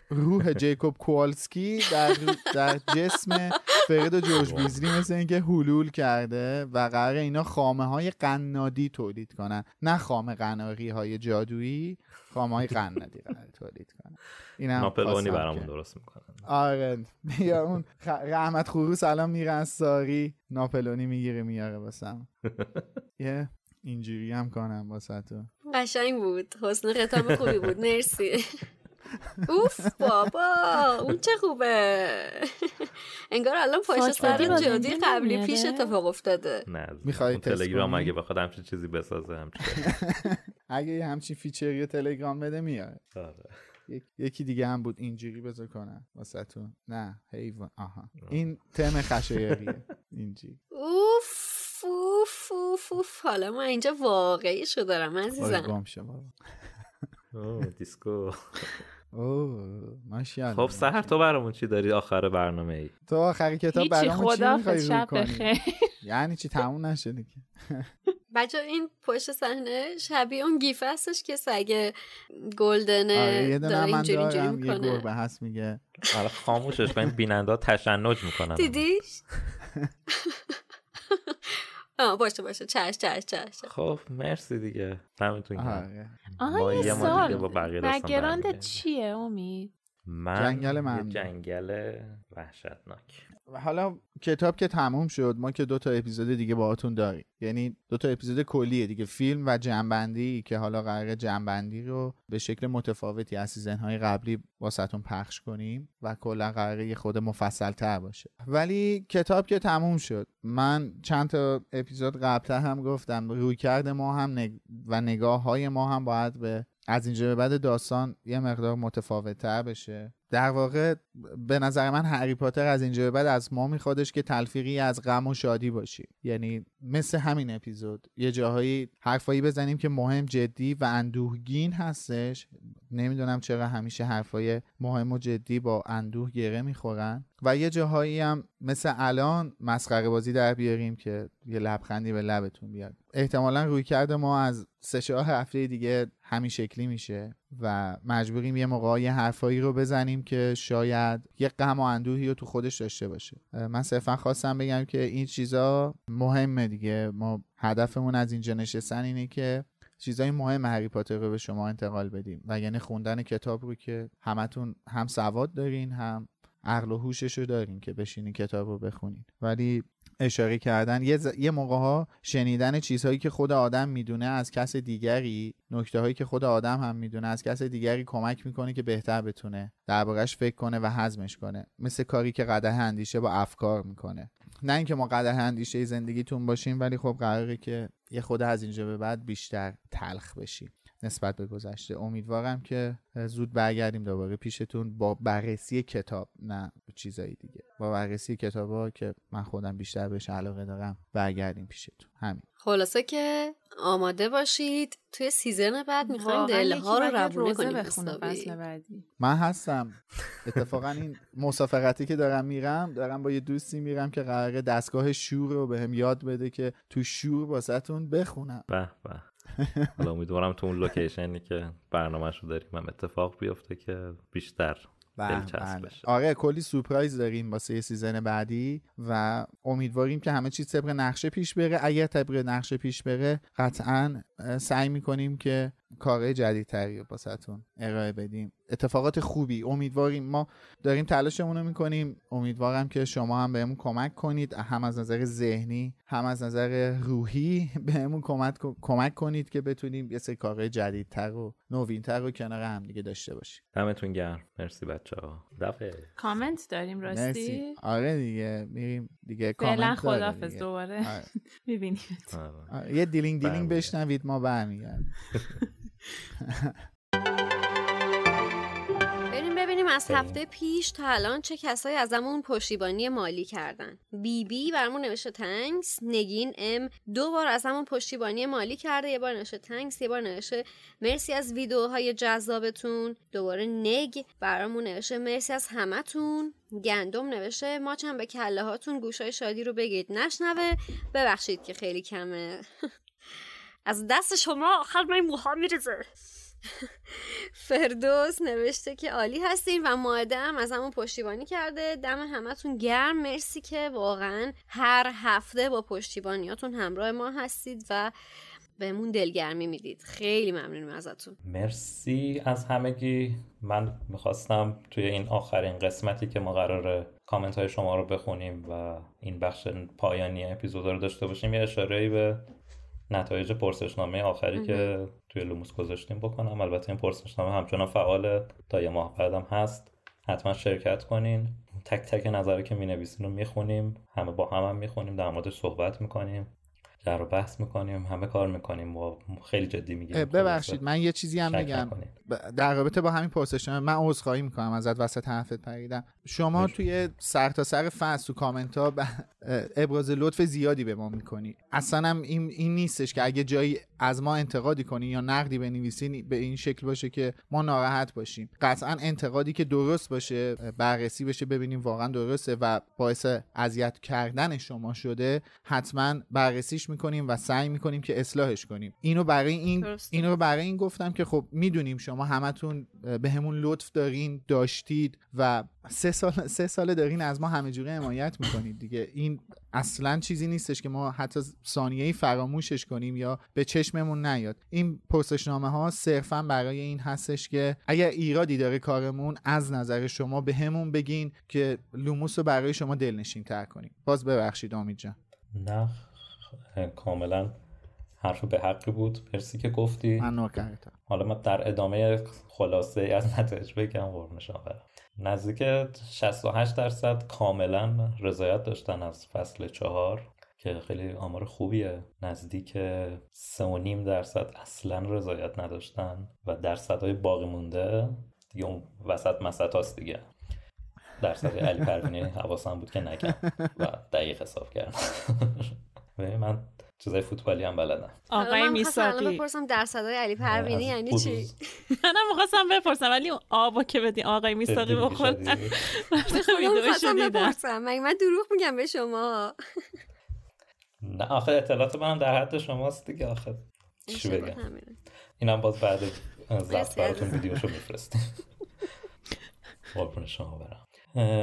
Speaker 6: روح جیکوب کوالسکی در, در جسم فرید و جورج بیزلی مثل اینکه حلول کرده و قرار اینا خامه های قنادی تولید کنن. نه خامه قناری های جادویی خامه های قنادی قرار تولید کنن.
Speaker 3: اینم ناپلونی برامون درست می‌کنن.
Speaker 6: آره. یا اون رحمت خروس الان میره از ساری ناپلونی می‌گیره میاره واسم. *laughs* یه اینجوری هم کنم واسه تو.
Speaker 5: قشنگ بود. حسن خطاب خوبی بود. مرسی. اوف بابا اون چه خوبه. انگار الان پشت سر جادی قبلی پیش اتفاق افتاده.
Speaker 3: نه می‌خوای تلگرام اگه بخواد همچین چیزی بسازه همچین. *laughs*
Speaker 6: اگه یه همچین feature ی تلگرام بده میاد آره. یکی دیگه هم بود اینجوری بذار کنم واسه نه حیوان. آها. این تم خشایریه اینجوری.
Speaker 5: اوف اوف اوف اوف. حالا ما اینجا واقعی شو دارم عزیزم.
Speaker 3: دیسکو. *laughs*
Speaker 6: اوه
Speaker 3: خب سحر تو برامون چی داری آخر برنامه ای
Speaker 6: تو آخری کتاب برامون چی می‌خوای
Speaker 4: رو کنی؟ *laughs*
Speaker 6: یعنی چی؟ تموم نشده که
Speaker 5: بچه این پشت صحنه شبیه اون گیف هستش که سگ گلدنه
Speaker 6: آره داره اینجوری اینجوری می‌کنه یه گربه هست میگه.
Speaker 3: آره خاموشش کن بیننده تشنج می‌کنن
Speaker 5: دیدیش؟ *laughs* *laughs* آه باشه باشه. چش چش چش
Speaker 3: خب مرسی دیگه. همینتون
Speaker 4: آها یه سال بگراند چیه امید؟
Speaker 3: من جنگل من جنگل وحشتناک.
Speaker 6: حالا کتاب که تموم شد ما که دو تا اپیزود دیگه باهاتون داریم. یعنی دو تا اپیزود کلیه دیگه فیلم و جنبندی که حالا قرار جنبندی رو به شکل متفاوتی از سیزن قبلی واسهتون پخش کنیم و کلا قراره یه خود مفصل تر باشه. ولی کتاب که تموم شد من چند تا اپیزود قبلتر هم گفتم روی کرده ما هم و نگاه های ما هم باید به از اینجا به بعد داستان یه مقدار متفاوت تر بشه. در واقع به نظر من هری پاتر از اینجا به بعد از ما میخوادش که تلفیقی از غم و شادی باشی. یعنی مثل همین اپیزود یه جاهایی حرفایی بزنیم که مهم جدی و اندوهگین هستش. نمی‌دونم چرا همیشه حرفای مهم و جدی با اندوه گره می‌خورن. و یه جاهایی هم مثل الان مسخره بازی در بیاریم که یه لبخندی به لبتون بیاد. احتمالا روی کرده ما از سه چهار هفته دیگه همین شکلی میشه و مجبوریم یه موقع یه حرفایی رو بزنیم که شاید یه غم و اندوهی رو تو خودش داشته باشه. من صرفا خواستم بگم که این چیزا مهمه دیگه. ما هدفمون از اینجا نشستن اینه که چیزای مهم هری پاتر رو به شما انتقال بدیم. و یعنی خوندن کتاب رو که همتون هم سواد دارین هم عقل و هوشش رو دارین که بشینین کتاب رو بخونین. ولی اشاره کردن. یه, ز... یه موقع ها شنیدن چیزهایی که خود آدم می‌دونه از کس دیگری نکته هایی که خود آدم هم می‌دونه از کس دیگری کمک می‌کنه که بهتر بتونه دربارش فکر کنه و هضمش کنه. مثل کاری که قده اندیشه با افکار می‌کنه. نه اینکه ما قده اندیشه زندگیتون باشیم ولی خب قراره که یه خود از اینجا به بعد بیشتر تلخ بشیم. نسبت به گذشته. امیدوارم که زود برگردیم دوباره پیشتون با بررسی کتاب نه چیزایی دیگه. با بررسی کتاب ها که من خودم بیشتر بهش علاقه دارم برگردیم پیشتون. همین.
Speaker 5: خلاصه که آماده باشید. توی سیزن بعد می‌خوایم دل ها رو روونه کنیم فصل بعدی.
Speaker 6: من هستم. اتفاقا این مسافرتی که دارم میرم دارم با یه دوستی میرم که قراره دستگاه شور رو بهم یاد بده که تو شور واسهتون بخونم.
Speaker 3: به به. حالا امیدوارم تو اون لوکیشنی که برنامهش رو داریم هم اتفاق بیفته که بیشتر بشه.
Speaker 6: آره کلی سورپرایز داریم واسه season بعدی و امیدواریم که همه چیز طبق نقشه پیش بره. اگر طبق نقشه پیش بره قطعا سعی می‌کنیم که کارهای جدیدتری رو واستون ارائه بدیم. اتفاقات خوبی. امیدواریم ما داریم تلاشمون رو می‌کنیم. امیدوارم که شما هم بهمون کمک کنید. هم از نظر ذهنی هم از نظر روحی *laughs* بهمون کمک کمک کنید که بتونیم یه سری کارهای جدیدتر و نوینتر رو کنار هم دیگه داشته باشیم.
Speaker 3: دمتون گرم. مرسی بچه ها دفعه.
Speaker 4: کامنت داریم راستی؟ مرسی.
Speaker 6: آره دیگه. میریم دیگه
Speaker 4: کامنت خدافظ دوباره
Speaker 6: آره. *laughs*
Speaker 4: می‌بینیم
Speaker 6: آره. یه دیلینگ دیلینگ بشنوید. ما برمیگردیم. *laughs*
Speaker 5: از هفته پیش تا الان چه کسایی ازمون پشتیبانی مالی کردن؟ بی بی برامون نوشته thanks نگین ام دو بار ازمون پشتیبانی مالی کرده یه بار نوشته thanks یه بار نوشته مرسی از ویدیوهای جذابتون. دوباره نگ برامون نوشته مرسی از همتون. گندم نوشته ما چند به کله هاتون گوشای شادی رو بگید نشنوه؟ ببخشید که خیلی کمه. *laughs* از دست شما آخر من موها میرزه *laughs* فردوس نوشته که عالی هستین و ماده هم از همون پشتیبانی کرده. دم همتون گرم. مرسی که واقعا هر هفته با پشتیبانیاتون همراه ما هستید و بهمون دلگرمی می‌دید. خیلی ممنونم ازتون.
Speaker 3: مرسی از همگی. من می‌خواستم توی این آخرین قسمتی که ما قرار کامنت های شما رو بخونیم و این بخش پایانی اپیزود رو داشته باشیم یه اشاره به نتایج پرسشنامه آخری که توی لوموس گذاشتیم بکنم. البته این پرسشنامه همچنان فعال تا یه ماه بعدم هست. حتما شرکت کنین. تک تک نظری که می نویسین رو می‌خونیم. همه با هم هم می‌خونیم. در موردش صحبت می‌کنیم. در بحث می‌کنیم همه کار می‌کنیم و خیلی جدی میگیم.
Speaker 6: ببخشید من یه چیزی هم بگم. در رابطه با همین پرسشنامه من عذرخواهی می‌کنم ازت وسط حرفت پریدم. شما توی سر تا سر فصل تو کامنت ها ابراز لطف زیادی به ما می‌کنی. اصلا هم این, این نیستش که اگه جایی از ما انتقادی کنی یا نقدی بنویسی به این شکل باشه که ما ناراحت باشیم. قطعا انتقادی که درست باشه بررسی بشه ببینیم واقعا درسته و باعث اذیت کردن شما شده حتما بررسیش می‌کنیم و سعی می‌کنیم که اصلاحش کنیم. اینو برای این اینو برای این گفتم که خب می‌دونیم شما همتون به همون لطف دارین داشتید و سه سال سه ساله دارین از ما همه جوره حمایت می‌کنید دیگه. این اصلا چیزی نیستش که ما حتی ثانیه فراموشش کنیم یا به چشممون نیاد. این پرسشنامه ها صرفا برای این هستش که اگر ایرادی داره کارمون از نظر شما به همون بگین که لوموس رو برای شما دلنشین تر کنیم. باز ببخشید امید جان
Speaker 3: نه. کاملا حرف به حقی بود. مرسی که گفتی.
Speaker 6: من
Speaker 3: حالا من در ادامه خلاصه از نتایج بگم قربونش برم. نزدیک 68 درصد کاملا رضایت داشتن از فصل چهار که خیلی آمار خوبیه. نزدیک 3.5 درصد اصلا رضایت نداشتن و درصدهای باقی مونده دیگه اون وسط مسط هاست دیگه. درصد علی پروینی حواسم بود که نگم و دقیق حساب کردم. *laughs* من چیزای فوتبالی هم بلدم.
Speaker 5: آقای میساقی. بپرسم درصدای علی پروینی یعنی چی؟
Speaker 4: منم می‌خواستم بپرسم ولی آبا که بدی آقای میساقی بخور *laughs*
Speaker 5: بپرسم. من دروغ میگم به شما؟
Speaker 3: نه آخه اطلاعات منم در حد شماست دیگه آخه. چی بگم؟ اینم باز بعد ضبط براتون ویدیوشو میفرستیم. قربون شما برم.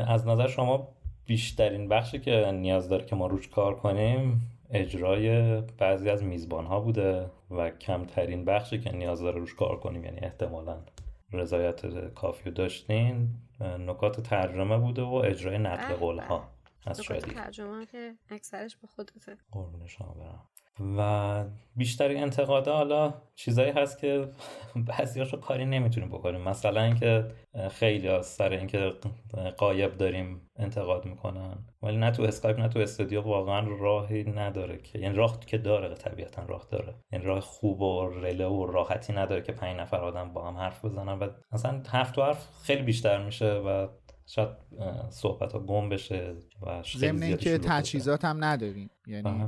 Speaker 3: از نظر شما بیشترین بخشی که نیاز داره که ما روش کار کنیم اجرای بعضی از میزبان ها بوده و کمترین بخشی که نیاز داره روش کار کنیم یعنی احتمالا رضایت کافی رو داشتین نکات ترجمه بوده و اجرای نقل قول ها از شادی.
Speaker 5: ترجمه که اکثرش به خودته.
Speaker 3: قربون شما برم. و بیشتری انتقاده حالا چیزایی هست که *laughs* بعضیاشو کاری نمی‌تونیم بکنیم. مثلا اینکه خیلی از سر اینکه قایب داریم انتقاد می‌کنن. ولی نه تو اسکایپ نه تو استودیو واقعا راهی نداره که یعنی راه که داره طبیعتا راه داره. یعنی راه خوب و رله و راحتی نداره که پنج نفر آدم با هم حرف بزنن. و مثلا هفت و حرف خیلی بیشتر میشه و شاید صحبت ها گم بشه و
Speaker 6: ضمن که تجهیزات هم نداریم. یعنی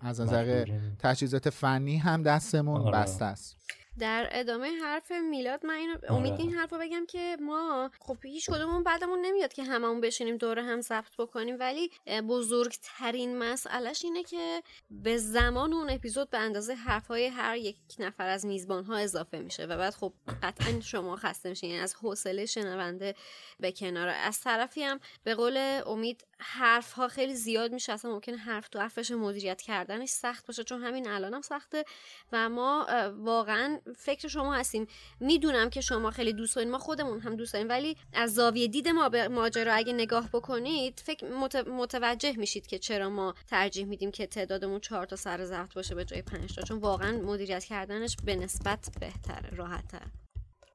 Speaker 6: از نظر تجهیزات فنی هم دستمون آره. بسته است.
Speaker 5: در ادامه حرف میلاد من اینو امید این حرف رو بگم که ما خب هیچ کدومون بعدمون نمیاد که هممون بشینیم دور هم ضبط بکنیم. ولی بزرگترین مسئلهش اینه که به زمان اون اپیزود به اندازه حرفهای هر یک نفر از میزبان ها اضافه میشه و بعد خب قطعا شما خسته میشین. یعنی از حوصله شنونده به کنار. از طرفی هم به قول امید حرف ها خیلی زیاد میشه اصلا ممکنه حرف تو حرفش مدیریت کردنش سخت باشه چون همین الانم هم سخته. و ما واقعا فکر شما هستیم. می‌دونم که شما خیلی دوست دارین ما خودمون هم دوست داریم ولی از زاویه دید ما به ماجرا اگه نگاه بکنید فکر متوجه میشید که چرا ما ترجیح میدیم که تعدادمون چهار تا سر ضبط باشه به جای پنج تا چون واقعا مدیریت کردنش به نسبت بهتره راحتتر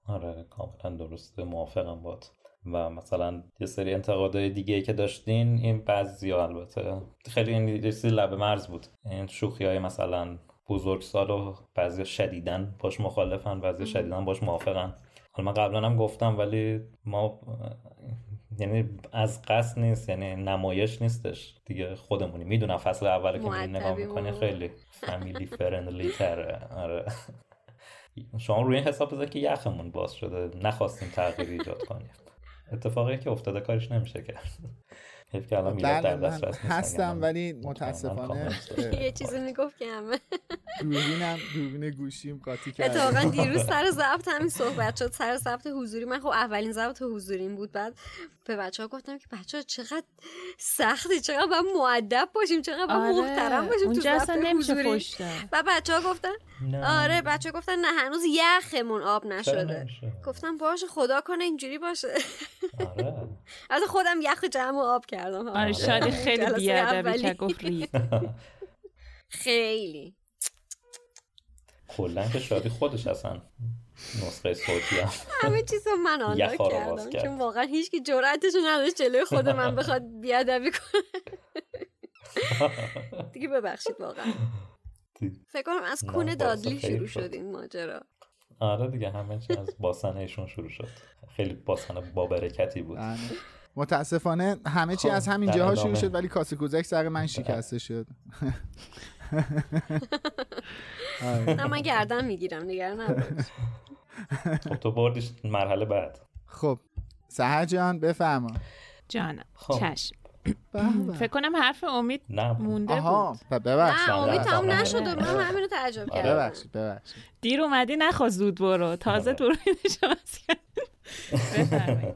Speaker 3: آره کاملا درسته موافقم باد و مثلا یه سری انتقادهای دیگه ای که داشتین این بعضی البته. خیلی این لب مرز بود. این شوخی های مثلا بزرگسال و بعضی شدیدن باش مخالفن بعضی شدیدن باش موافقن. حالا من قبلا هم گفتم ولی ما یعنی از قصد نیست یعنی نمایش نیستش. دیگه خودمونی می‌دونم فصل اول که نگاه می‌کنی خیلی فامیلی فرندلی تره آره. *laughs* شما روی این حساب بذار که یخمون باز شده. نخواستیم تغییر ایجاد کنیم اتفاقی که افتاده کارش نمیشه کرد حیف که الان در
Speaker 6: بله، هستم ولی متاسفانه *laughs*
Speaker 5: یه چیزی می‌گفت که همه.
Speaker 6: دوربینم دوربین گوشیم قاطی کرد.
Speaker 5: اتفاقا *laughs* دیروز سر ضبط همین صحبت شد. سر ضبط حضوری. من خب اولین ضبط حضوریم بود. بعد به بچه ها گفتم که بچه ها چقدر سختی چقدر باید معدب باشیم چقدر باید آره. محترم باشیم تو ضبط حضوری. و بچه ها گفتن آره بچه ها گفتن نه هنوز یخمون آب نشده. گفتم باشه خدا کنه اینجوری باشه. آره. *laughs* از خودم یخ جمع آب کردم
Speaker 4: آره شادی خیلی بیادبی که گفت رید *laughs*
Speaker 5: خیلی.
Speaker 3: کلا که شادی خودش اصلا نسخه صوتی هم.
Speaker 5: همه چیز من آنلاک کردم چون واقعا هیچ که جرأتشو نداشت جلوی خود من بخواد بیادبی کنه. *laughs* دیگه ببخشید واقعا. فکر کنم از کونه دادلی شروع شد. این ماجرا.
Speaker 3: آره دیگه همه چی از باسن ایشون شروع شد. خیلی باسن با برکتی بود. بله.
Speaker 6: متاسفانه همه چی خب، از همین جاها شروع شد ولی کاسه کوزک سر من شکسته شد. *laughs*
Speaker 5: نه من گردن می‌گیرم نگران
Speaker 3: خب تو بردیش مرحله بعد.
Speaker 6: خب سهر جان بفرما.
Speaker 4: جانم. خب. چشم. *clears throat* فکر کنم حرف امید مونده آها
Speaker 5: بود. ببخشید. نه امید تمام نشده من همینو تعجب کردم.
Speaker 6: ببخشید ببخشید.
Speaker 4: دیر اومدی نخواست زود برو. تازه. دوربینش *laughs*
Speaker 3: بفرمایید.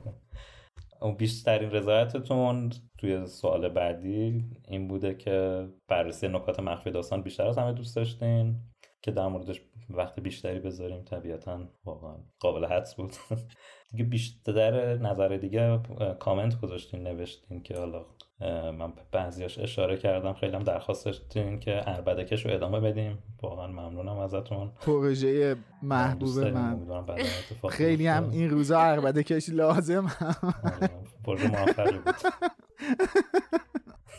Speaker 3: بیشترین رضایتتون توی سوال بعدی این بوده که بررسی نکات مخفی داستان بیشتر از همه دوست داشتین که در موردش وقت بیشتری بذاریم طبیعتا واقعا قابل حدس بود. *laughs* دیگه بیشتر نظر دیگه کامنت گذاشتین نوشتین که حالا من بعضیاش اشاره کردم. خیلی هم درخواست داشتین که اربدکش رو ادامه بدیم. واقعا ممنونم ازتون.
Speaker 6: پروژه محبوب من. خیلی هم این روزا اربدکش لازم.
Speaker 3: پروژه موفقی بود.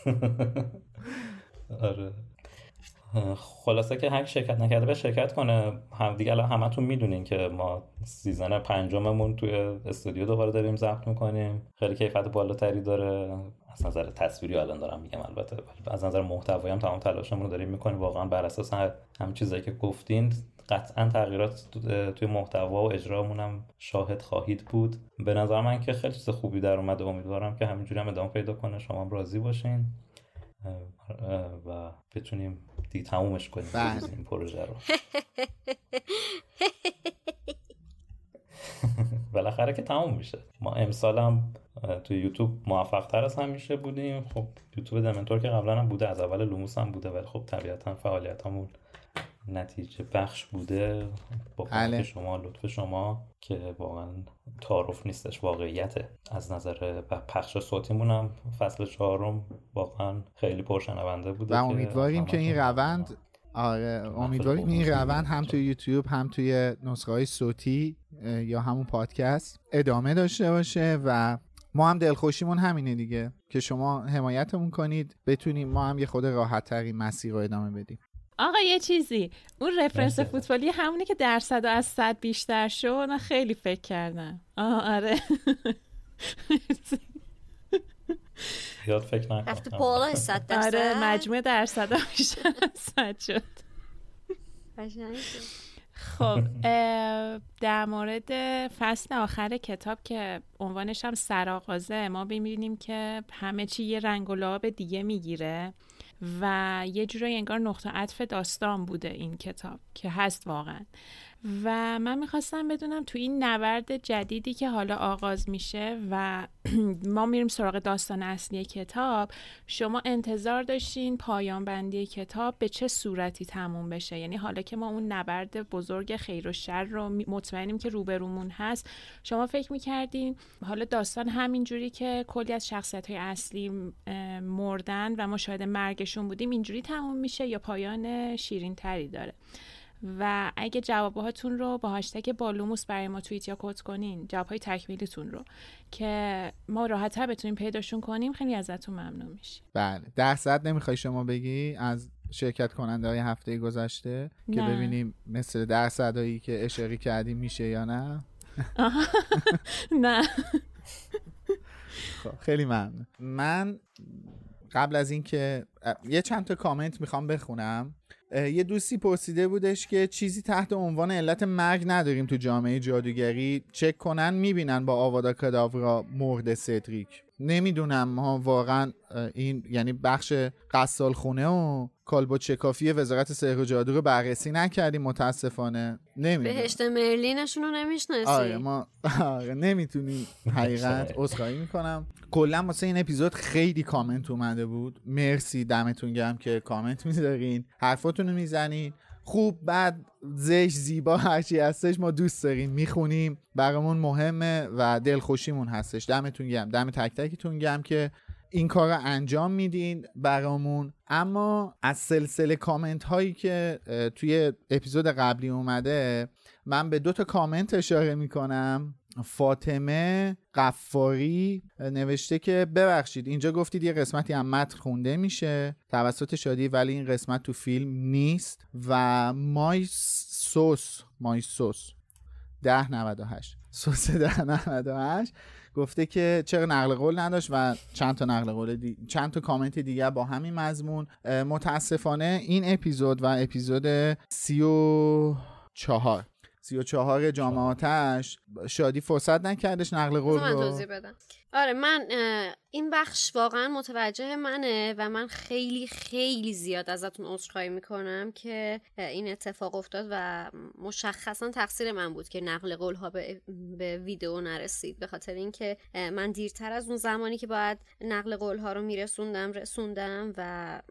Speaker 3: *laughs* آره. خلاصه که هر شرکت نکرده به شرکت کنه. هم دیگه الان همتون می‌دونین که ما سیزن پنجممون توی استودیو دوباره داریم ضبط می‌کنیم. خیلی کیفیت بالاتری داره. از نظر تصویری الان دارم میگم البته از نظر محتوایی هم تمام تلاشمون رو داریم می‌کنیم. واقعا بر اساس همین چیزایی که گفتین قطعا تغییرات توی محتوا و اجرامون هم شاهد خواهید بود. به نظر من که خیلی چیز خوبی در اومده امیدوارم که همینجوری هم ادامه پیدا کنه. شما هم راضی باشین و بتونیم دیگه تمومش کنیم. بله. این پروژه رو. *laughs* بالاخره که تموم میشه. ما امسال هم توی یوتیوب موفق تر از همیشه بودیم. خب یوتیوب دمنتور که قبلا هم بوده از اول لوموس هم بوده ولی خب طبیعتا فعالیت همون نتیجه بخش بوده. با
Speaker 6: بله.
Speaker 3: شما لطف شما که واقعا تعارف نیستش واقعیته از نظر پخش صوتیمون هم فصل چهارم واقعا خیلی پرشنونده بوده
Speaker 6: و امیدواریم که این روند آره امیدواریم این روند هم توی یوتیوب هم توی نسخه های صوتی یا همون پادکست ادامه داشته باشه و ما هم دلخوشیمون همینه دیگه که شما حمایتمون کنید بتونیم ما هم یه خود راحت تری مسیر رو ادامه بدیم.
Speaker 4: آقا یه چیزی. اون رفرنس فوتبالی همونی که درصد از صد بیشتر شد من خیلی فکر کردم. آه آره. *laughs*
Speaker 3: یاد فکر نکنم
Speaker 5: رفته بالا صد درصد.
Speaker 4: آره مجموع درصد بیشتر از صد شد. خب *laughs* در مورد فصل آخر کتاب که عنوانش هم سراغازه ما ببینیم که همه چی یه رنگ و لعاب دیگه می‌گیره و یه جورایی انگار نقطه عطف داستان بوده این کتاب که هست واقعا. و من می‌خواستم بدونم تو این نبرد جدیدی که حالا آغاز میشه و *clears throat* ما میریم سراغ داستان اصلی کتاب شما انتظار داشتین پایان بندی کتاب به چه صورتی تموم بشه؟ یعنی حالا که ما اون نبرد بزرگ خیر و شر رو مطمئنیم که روبرومون هست شما فکر می‌کردین حالا داستان همینجوری که کلی از شخصیت های اصلی مردن و ما شاید مرگشون بودیم اینجوری تموم میشه یا پایان شیرین تری داره؟ و اگه جوابهاتون رو با هاشتگ بالوموس برای ما توییت یا کد کنین جوابهای تکمیلیتون رو که ما راحتتر بتونیم پیداشون کنیم خیلی ازتون ممنون میشیم.
Speaker 6: بله. درصد نمی‌خوای شما بگی از شرکت کننده های هفته گذشته نه. که ببینیم مثل درصدهایی که اشاره کردیم میشه یا نه؟ *laughs*
Speaker 4: نه.
Speaker 6: خب خیلی ممنون. من قبل از اینکه یه چند تا کامنت می‌خوام بخونم. یه دوستی پرسیده بودش که چیزی تحت عنوان علت مرگ نداریم تو جامعه جادوگری. چک کنن می‌بینن با آوادا کداورا مرد سدریک. نمی‌دونم ما واقعا این یعنی بخش قصال خونه و کالبو چکافی وزارت سحر و جادو رو بررسی نکردیم متاسفانه. نمی‌دونم.
Speaker 5: بهشت مرلینشون رو نمی‌شناسی؟
Speaker 6: آره ما *laughs* آره نمی‌تونیم حقیقت عذرخواهی می‌کنم. کلا واسه این اپیزود خیلی کامنت اومده بود. مرسی دمتون گرم که کامنت می‌ذارین. حرفاتون رو می‌زنین. خوب بعد زش زیبا هرچی هستش ما دوست داریم می‌خونیم. برامون مهمه و دلخوشیمون هستش. دمتون گرم. دم تک تکتون گرم که این کار رو انجام میدین برامون. اما از سلسله کامنت هایی که توی اپیزود قبلی اومده من به دو تا کامنت اشاره می‌کنم. فاطمه قفاری نوشته که ببخشید اینجا گفتید یه قسمتی هم متن خونده میشه. توسط شادی ولی این قسمت تو فیلم نیست. و مای سوس مای سوس ده سوس ده نود هشت. گفته که چرا نقل قول نداشت و چند تا نقل قول دی... چند تا کامنت دیگر با همین مضمون. متاسفانه این اپیزود و اپیزود سی و چهار سی و چهار جامعاتش شادی. فرصت نکردش نقل قول رو.
Speaker 5: بدم. آره من این بخش واقعا متوجه منه و من خیلی خیلی زیاد ازتون عذرخواهی می‌کنم که این اتفاق افتاد و مشخصا تقصیر من بود که نقل قول ها به, به ویدیو نرسید. به خاطر اینکه من دیرتر از اون زمانی که باید نقل قول ها رو میرسوندم رسوندم و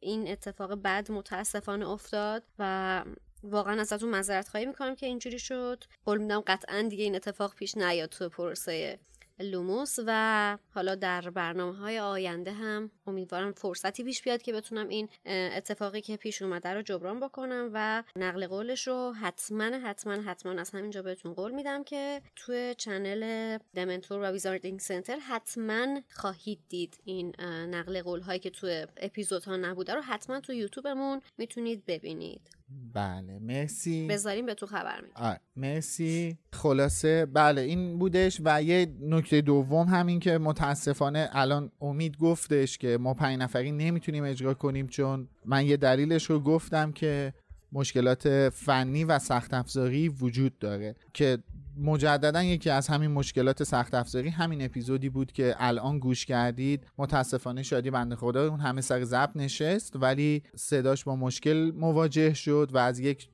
Speaker 5: این اتفاق بعد متاسفانه افتاد و واقعا ازتون معذرت خواهی می‌کنم که اینجوری شد. قول میدم قطعا دیگه این اتفاق پیش نیاد تو پروسه لوموس و حالا در برنامه های آینده هم امیدوارم فرصتی پیش بیاد که بتونم این اتفاقی که پیش اومده رو جبران بکنم و نقل قولش رو حتما حتما حتما از همینجا بهتون قول میدم که توی channel دمنتور و ویزاردینگ سنتر حتما خواهید دید این نقل قول هایی که توی اپیزودها نبوده رو حتما تو یوتیوبمون می‌تونید ببینید.
Speaker 6: بله مرسی.
Speaker 5: بذاریم به تو خبر میدم.
Speaker 6: مرسی. خلاصه بله این بودش و یه نکته دوم همین که متاسفانه الان امید گفتش که ما پنج نفری نمی‌تونیم اجرا کنیم چون من یه دلیلش رو گفتم که مشکلات فنی و سخت افزاری وجود داره که مجددا یکی از همین مشکلات سخت افزاری همین اپیزودی بود که الان گوش کردید. متاسفانه شادی بنده خدا اون همه سر ضبط نشست ولی صداش با مشکل مواجه شد و از یک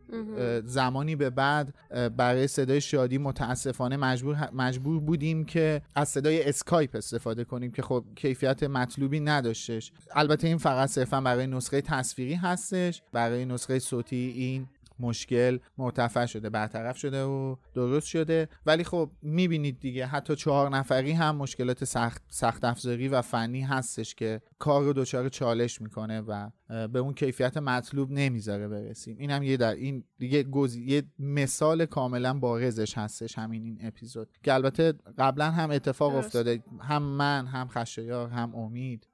Speaker 6: زمانی به بعد برای صدای شادی متاسفانه مجبور مجبور بودیم که از صدای اسکایپ استفاده کنیم که خب کیفیت مطلوبی نداشتش. البته این فقط صرفا برای نسخه تصویری هستش برای نسخه صوتی این مشکل مرتفع شده برطرف شده و درست شده. ولی خب می‌بینید دیگه حتی چهار نفری هم مشکلات سخت, سخت افزاری و فنی هستش که کار رو دچار چالش می‌کنه و به اون کیفیت مطلوب نمی‌ذاره برسیم. این هم یه در این دیگه یه مثال کاملا بارزش هستش همین این اپیزود. که البته قبلا هم اتفاق افتاده. هم من هم خشایار هم امید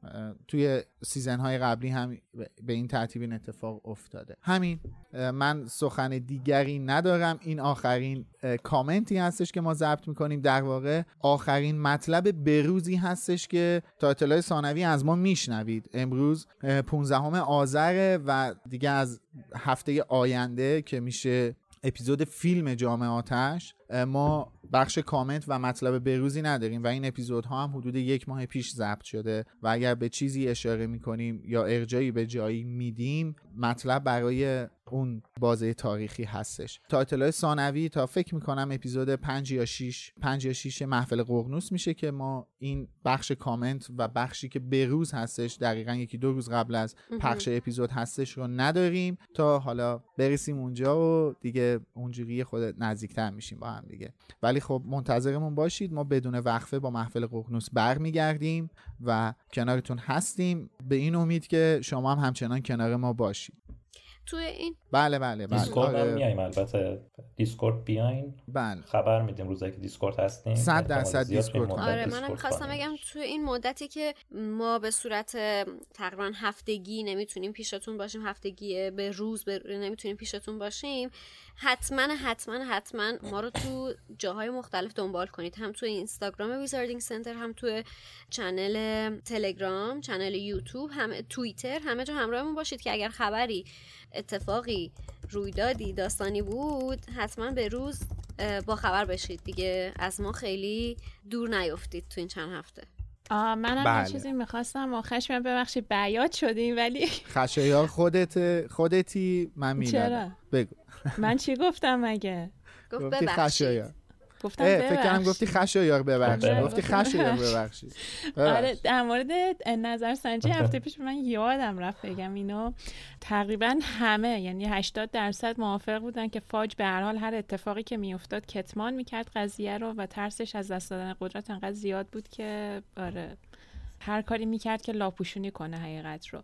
Speaker 6: توی سیزن های قبلی هم به این ترتیب این اتفاق افتاده. همین من سخن دیگری ندارم. این آخرین کامنتی هستش که ما ضبط می‌کنیم. در واقع آخرین مطلب بروزی هستش که تا اطلاع ثانوی از ما میشنوید. امروز 15 آذر و دیگه از هفته آینده که میشه اپیزود فیلم جامعه آتش ما بخش کامنت و مطلب بروزی نداریم و این اپیزودها هم حدود یک ماه پیش ضبط شده و اگر به چیزی اشاره می‌کنیم یا ارجایی به جایی میدیم مطلب برای اون بازه تاریخی هستش. تا اطلاع ثانوی تا فکر می‌کنم اپیزود 5 یا 6 5 یا 6 محفل قرنوس میشه که ما این بخش کامنت و بخشی که بروز هستش دقیقا یکی دو روز قبل از پخش اپیزود هستش رو نداریم تا حالا برسیم اونجا و دیگه اونجوری خود نزدیکتر میشیم با هم دیگه. ولی خب منتظرمون باشید. ما بدون وقفه با محفل ققنوس برمیگردیم و کنارتون هستیم. به این امید که شما هم همچنان کنار ما باشید.
Speaker 5: توی این
Speaker 6: بله بله بله.
Speaker 3: دیسکورد هم میایم البته. دیسکورد بیاین.
Speaker 6: بله.
Speaker 3: خبر میدیم روزایی که دیسکورد هستیم
Speaker 6: 100 درصد دیسکورد
Speaker 5: آره منم می‌خواستم بگم توی این مدتی که ما به صورت تقریبا هفتگی نمی‌تونیم پیشتون باشیم هفتگی به روز به نمی‌تونیم پیشتون باشیم حتما حتما حتما ما رو تو جاهای مختلف دنبال کنید. هم تو اینستاگرام Wizarding Center هم تو channel تلگرام channel یوتیوب هم توییتر همه جا همراهمون باشید که اگر خبری اتفاقی رویدادی داستانی بود حتما به روز با خبر بشید دیگه. از ما خیلی دور نیفتید تو این چند هفته.
Speaker 4: آه منم بله. چیزی می‌خواستم. آخرش من ببخشید بیاد شدیم ولی *laughs*
Speaker 6: خشایار خودت خودتی من
Speaker 4: چرا؟
Speaker 6: بگو.
Speaker 4: من چی گفتم مگه؟
Speaker 5: گفتی خشایار.
Speaker 4: گفتم
Speaker 6: فکر کنم گفتی خشایار *laughs* ببخشید. آره. گفتی خشایار ببخشید.
Speaker 4: آره در مورد نظر سنجی هفته پیش من یادم رفت بگم اینو. تقریبا همه یعنی 80 درصد موافق بودن که فاج به هر حال هر اتفاقی که میافتاد کتمان می‌کرد قضیه رو و ترسش از دست دادن قدرت انقدر زیاد بود که آره. هر کاری می‌کرد که لاپوشونی کنه حقیقت رو.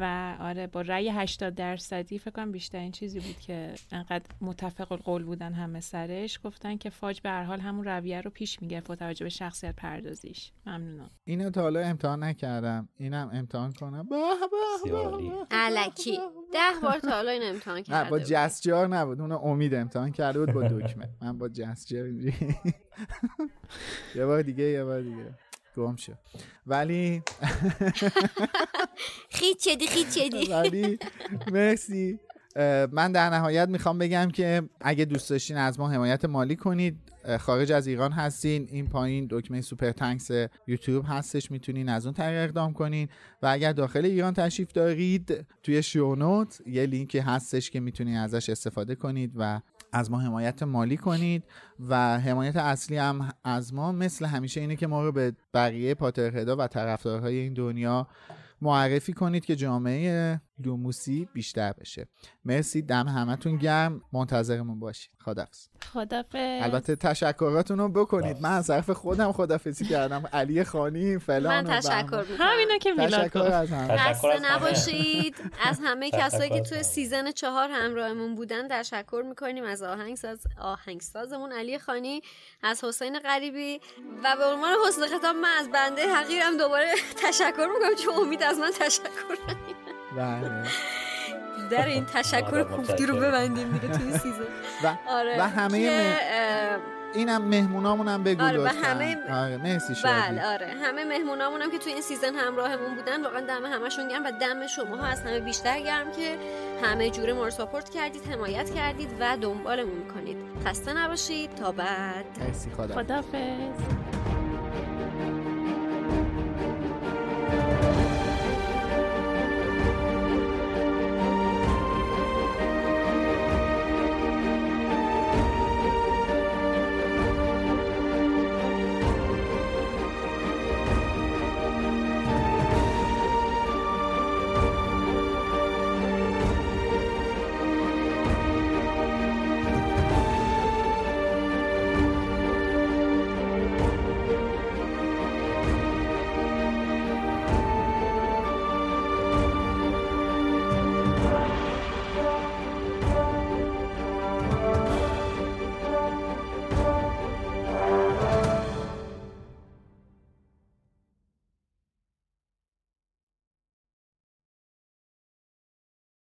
Speaker 4: و آره با رأی 80 درصدی فکر کنم بیشترین چیزی بود که انقدر متفق القول بودن همه سرش. گفتن که فاج به هر حال همون رویه رو پیش می‌گرفت با توجه به شخصیت پردازیش. ممنونم.
Speaker 6: اینو تا حالا امتحان نکردم. اینم امتحان کنم. با
Speaker 5: علکی ده بار تا حالا این امتحان کرده
Speaker 6: نه با جسجار نبود. اون امید امتحان کرده بود با دکمه. من با جسجار *laughs* یه بار دیگه یه بار دیگه. گم شد ولی *laughs*
Speaker 5: خیلی چدی خیلی چدی
Speaker 6: ولی مرسی. من در نهایت می‌خوام بگم که اگه دوست داشتین از ما حمایت مالی کنید خارج از ایران هستین این پایین دکمه سوپر تنکس یوتیوب هستش می‌تونین از اون طریق اقدام کنین. و اگر داخل ایران تشریف دارید توی شونوت یه لینکی هستش که می‌تونین ازش استفاده کنید و از ما حمایت مالی کنید و حمایت اصلی هم از ما مثل همیشه اینه که ما رو به بقیه پاترهدا و طرفدارهای این دنیا معرفی کنید که جامعه لوموسی بیشتر بشه. مرسی دم همتون گرم. منتظرمون باشید. خدافظ.
Speaker 4: خدافظ.
Speaker 6: البته تشکراتون رو بکنید. من از طرف خودم خدافظی کردم. علی خانی فلان
Speaker 5: من تشکر می‌کنم.
Speaker 4: همینا که میلاد
Speaker 6: تشکر از
Speaker 5: خسته نباشید. از همه کسایی که توی season چهار همراهمون بودن تشکر می‌کنیم. از آهنگساز آهنگسازمون علی خانی از حسین غریبی و به عنوان حسن ختام من از بنده حقیرم دوباره *laughs* تشکر می‌کنم. چون امید از من تشکر
Speaker 6: بله.
Speaker 5: در این تشکر کوفتی رو ببندیم دیگه توی season.
Speaker 6: و,
Speaker 5: آره.
Speaker 6: و همه اینم مهمونامون هم بگو
Speaker 5: آره و
Speaker 6: لطفاً.
Speaker 5: همه
Speaker 6: آره مرسی
Speaker 5: بله آره. همه مهمونامون هم که توی این season همراهمون بودن واقعا دم همشون گرم و دم شما ها از همه بیشتر گرم که همه جوره ما رو ساپورت کردید حمایت کردید و دنبالمون کنید خسته نباشید. تا بعد.
Speaker 6: مرسی خدا
Speaker 4: خدافظ